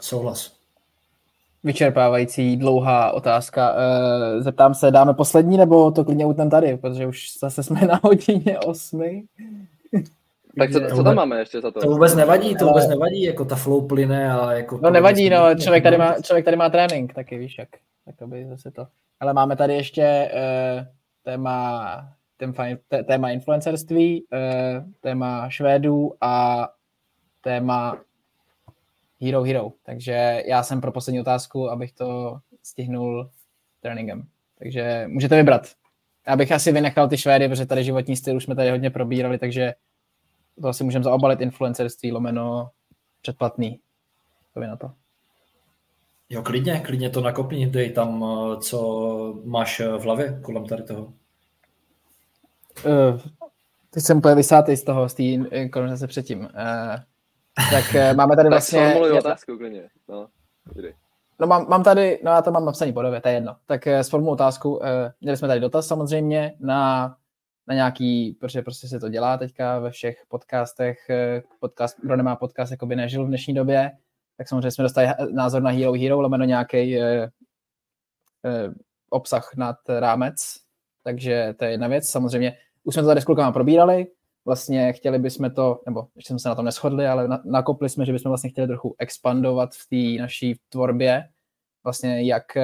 Souhlas vyčerpávající, dlouhá otázka. Eh, zeptám se, dáme poslední, nebo to klidně utnem tady, protože už zase jsme na hodině osmi. Tak co, co tam máme ještě za to? To vůbec nevadí, to vůbec nevadí, jako ta flow plyne a jako... No nevadí, no, člověk tady, má, člověk tady má trénink taky, víš jak. Tak to by zase to. Ale máme tady ještě uh, téma, téma influencerství, uh, téma Švédů a téma Hero Hero. Takže já jsem pro poslední otázku, abych to stihnul tréninkem. Takže můžete vybrat. Já bych asi vynechal ty Švédy, protože tady životní styl už jsme tady hodně probírali, takže to asi můžeme zaobalit influencerství lomeno předplatný. To na to. Jo, klidně, klidně to nakopni, dej tam, eh, co máš v hlavě kolem tady toho. Uh, teď jsem úplně vysátý z toho, z té konverzace předtím. Uh, tak eh, máme tady vlastně... tak otázku klidně. No, no mám, mám, tady, no já to mám napsaný podobě, to je jedno. Tak eh, s formou otázku, eh, měli jsme tady dotaz samozřejmě na, na nějaký, protože prostě se to dělá teďka ve všech podcastech, podcast, kdo nemá podcast, jako by nežil v dnešní době, tak samozřejmě jsme dostali názor na Hero Hero, lomeno nějaký eh, eh, obsah nad rámec, takže to je jedna věc. Samozřejmě už jsme to tady s klukama probírali, vlastně chtěli bychom to, nebo ještě jsme se na tom neschodli, ale na, nakopli jsme, že bychom vlastně chtěli trochu expandovat v té naší tvorbě, vlastně jak,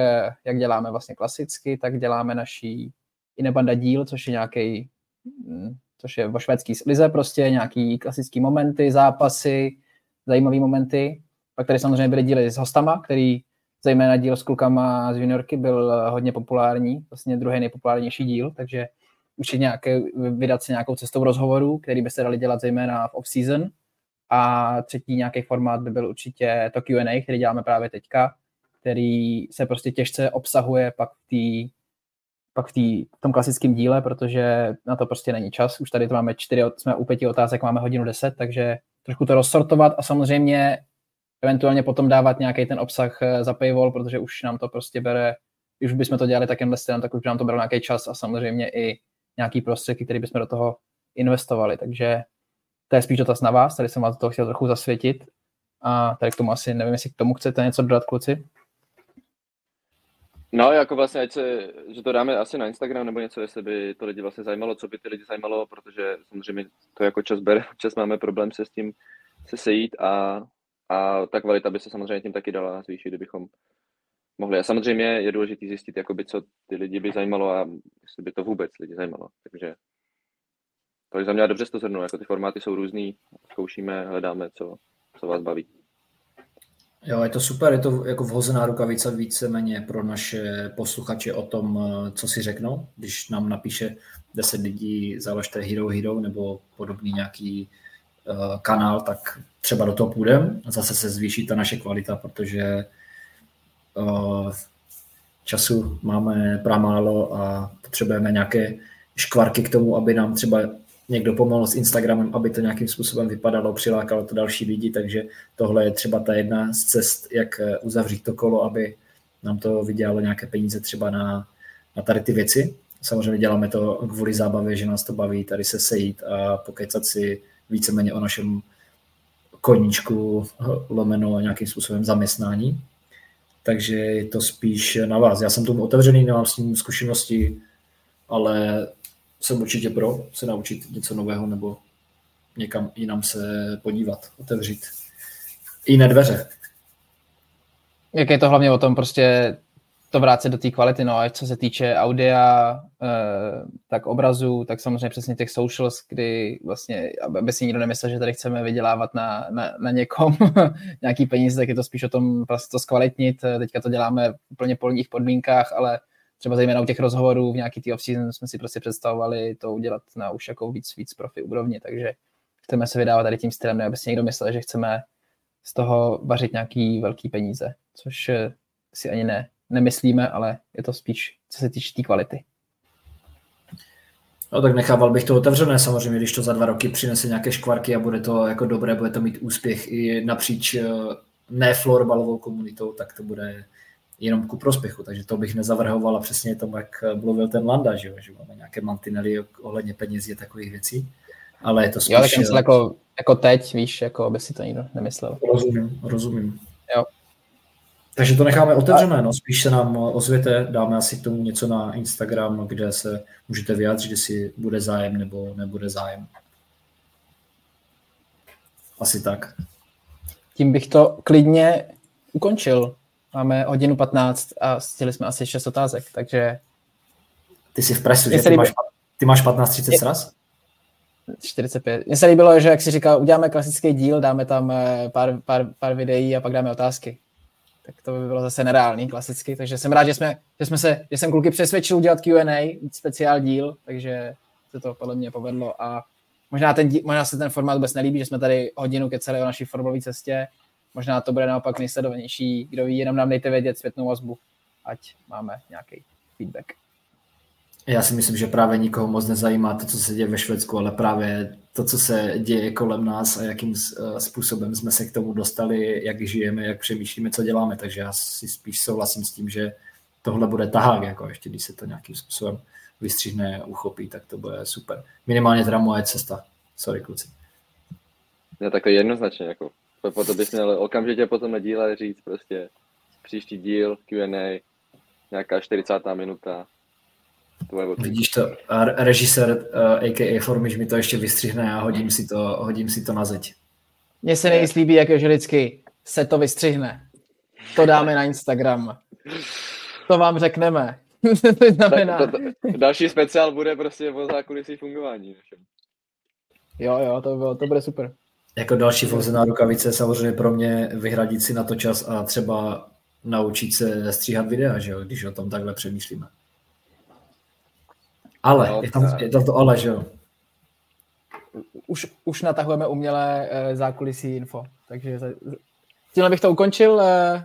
jak děláme vlastně klasicky, tak děláme naší Inebanda díl, což je nějaký, hm, což je vo švédský lize prostě, nějaký klasický momenty, zápasy, zajímavé momenty. Pak tady samozřejmě byly díly s hostama, který zejména díl s klukama z juniorky byl hodně populární, vlastně druhý nejpopulárnější díl, takže určitě nějaké, vydat se nějakou cestou rozhovoru, který by se dali dělat zejména v off-season. A třetí nějaký formát by byl určitě to Q&A, který děláme právě teďka, který se prostě těžce obsahuje pak v té pak v, tý, v tom klasickém díle, protože na to prostě není čas. Už tady to máme čtyři, jsme u pěti otázek, máme hodinu deset, takže trošku to rozsortovat a samozřejmě eventuálně potom dávat nějaký ten obsah eh, za paywall, protože už nám to prostě bere, už bychom to dělali takým stylem, tak už by nám to bylo nějaký čas a samozřejmě i nějaký prostředky, které bychom do toho investovali. Takže to je spíš dotaz na vás, tady jsem vás to chtěl trochu zasvětit a tady k tomu asi nevím, jestli k tomu chcete něco dodat, kluci. No, jako vlastně, ať se, že to dáme asi na Instagram nebo něco, jestli by to lidi vlastně zajímalo, co by ty lidi zajímalo, protože samozřejmě to jako čas bere, čas máme problém se s tím se sejít a, a ta kvalita by se samozřejmě tím taky dala zvýšit, kdybychom mohli. A samozřejmě je důležité zjistit, jakoby, co ty lidi by zajímalo a jestli by to vůbec lidi zajímalo. Takže to je za mě dobře to zhrnu, jako ty formáty jsou různý, zkoušíme, hledáme, co, co vás baví. Jo, je to super, je to jako vhozená rukavice víceméně pro naše posluchače o tom, co si řeknou. Když nám napíše 10 lidí, založte Hero Hero nebo podobný nějaký uh, kanál, tak třeba do toho půjdeme. Zase se zvýší ta naše kvalita, protože času máme pramálo a potřebujeme nějaké škvarky k tomu, aby nám třeba někdo pomohl s Instagramem, aby to nějakým způsobem vypadalo, přilákalo to další lidi, takže tohle je třeba ta jedna z cest, jak eh, uzavřít to kolo, aby nám to vydělalo nějaké peníze třeba na, na tady ty věci. Samozřejmě děláme to kvůli zábavě, že nás to baví tady se sejít a pokecat si víceméně o našem koníčku lomeno nějakým způsobem zaměstnání. Takže je to spíš na vás. Já jsem tomu otevřený, nemám s tím zkušenosti, ale jsem určitě pro se naučit něco nového nebo někam jinam se podívat, otevřít jiné dveře. Jak je to hlavně o tom prostě to vrátit do té kvality, no a co se týče audia, eh, tak obrazu, tak samozřejmě přesně těch socials, kdy vlastně, aby si nikdo nemyslel, že tady chceme vydělávat na, na, na někom nějaký peníze, tak je to spíš o tom prostě to zkvalitnit. Teďka to děláme v úplně polních podmínkách, ale třeba zejména u těch rozhovorů v nějaký tý off-season jsme si prostě představovali to udělat na už jako víc, víc profi úrovni, takže chceme se vydávat tady tím stylem, aby si někdo myslel, že chceme z toho vařit nějaký velký peníze, což eh, si ani ne, nemyslíme, ale je to spíš, co se týče té tý kvality. No tak nechával bych to otevřené samozřejmě, když to za dva roky přinese nějaké škvarky a bude to jako dobré, bude to mít úspěch i napříč eh, ne florbalovou komunitou, tak to bude jenom ku prospěchu, takže to bych nezavrhoval a přesně tomu, jak mluvil ten Landa, že, že máme nějaké mantinely ohledně penězí a takových věcí, ale je to spíš... Jo, tak myslím, jako, jako teď, víš, jako aby si to nikdo nemyslel. Rozumím, rozumím. Takže to necháme otevřené, no, spíš se nám ozvěte, dáme asi k tomu něco na Instagram, kde se můžete vyjádřit, jestli bude zájem nebo nebude zájem. Asi tak. Tím bych to klidně ukončil. Máme hodinu 15 a stihli jsme asi 6 otázek, takže... Ty jsi v presu, že? Ty máš, ty máš 15-30 sraz? 45. Mně se líbilo, že jak si říkal, uděláme klasický díl, dáme tam eh, pár, pár, pár videí a pak dáme otázky. Tak to by bylo zase nereálný, klasicky. Takže jsem rád, že jsme, že jsme se, že jsem kluky přesvědčil udělat Q&A, speciál díl, takže se to podle mě povedlo a možná, ten, možná se ten formát vůbec nelíbí, že jsme tady hodinu keceli o naší formulové cestě, Možná to bude naopak nejsledovanější. Kdo ví, jenom nám dejte vědět zpětnou vazbu, ať máme nějaký feedback. Já si myslím, že právě nikoho moc nezajímá to, co se děje ve Švédsku, ale právě to, co se děje kolem nás a jakým eh, způsobem jsme se k tomu dostali, jak žijeme, jak přemýšlíme, co děláme. Takže já si spíš souhlasím s tím, že tohle bude tahák, jako ještě když se to nějakým způsobem vystřihne, uchopí, tak to bude super. Minimálně teda moje cesta. Sorry, kluci. No tak to jednoznačně, jako Potom bys měl okamžitě potom na díle říct prostě příští díl, Q&A, nějaká 40. minuta. Vidíš to, a režisér uh, eh, a.k.a. Formiš mi to ještě vystřihne a hodím si to, hodím si to na zeď. Mně se nejvíc líbí, jak je vždycky se to vystřihne. To dáme na Instagram. To vám řekneme. to znamená... Tak to, to, další speciál bude prostě o zákulisí fungování. Jo, jo, to, bylo, to bude super. Jako další vhozená rukavice samozřejmě pro mě vyhradit si na to čas a třeba naučit se stříhat videa, že jo, když o tom takhle přemýšlíme. Ale, no, je, tam, je tam to ale, že jo. Už, už natahujeme umělé uh, zákulisí info, takže tímhle bych to ukončil. Uh,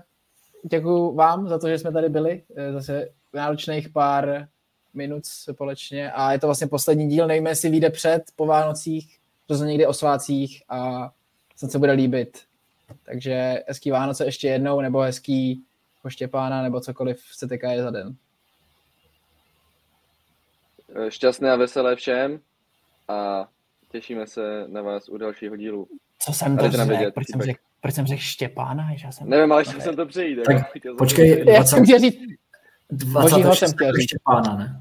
děkuji vám za to, že jsme tady byli. Uh, zase náročných pár minut společně a je to vlastně poslední díl, nevíme, jestli vyjde před, po Vánocích, to někdy o svácích a snad se bude líbit. Takže hezký Vánoce ještě jednou, nebo hezký po Štěpána, nebo cokoliv se teká je za den. Šťastné a veselé všem a těšíme se na vás u dalšího dílu. Co jsem to řekl? Proč, jsem řekl, proč jsem řekl Štěpána? Já jsem... Nevím, ale chtěl jsem to přejít. Tak, počkej, 20... já jsem chtěl říct, 26. jsem chtěl říct. Štěpána, ne?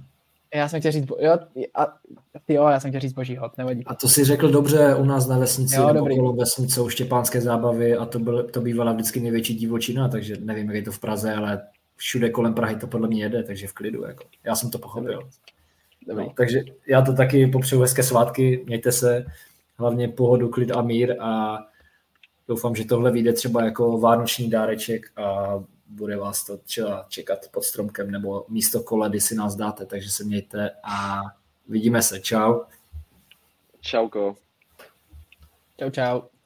Já jsem chtěl říct, jo, a, jo, já jsem chtěl říct boží hod, nevadí. A to si řekl dobře u nás na vesnici, jo, nebo okolo vesnice jsou štěpánské zábavy a to, byl, to bývala vždycky největší divočina, takže nevím, jak je to v Praze, ale všude kolem Prahy to podle mě jede, takže v klidu. Jako. Já jsem to pochopil. Dobrý. Dobrý. No, takže já to taky popřeju hezké svátky, mějte se, hlavně pohodu, klid a mír a doufám, že tohle vyjde třeba jako vánoční dáreček a bude vás to třeba čekat pod stromkem nebo místo koledy si nás dáte, takže se mějte a vidíme se. Čau. Čauko. Čau, čau.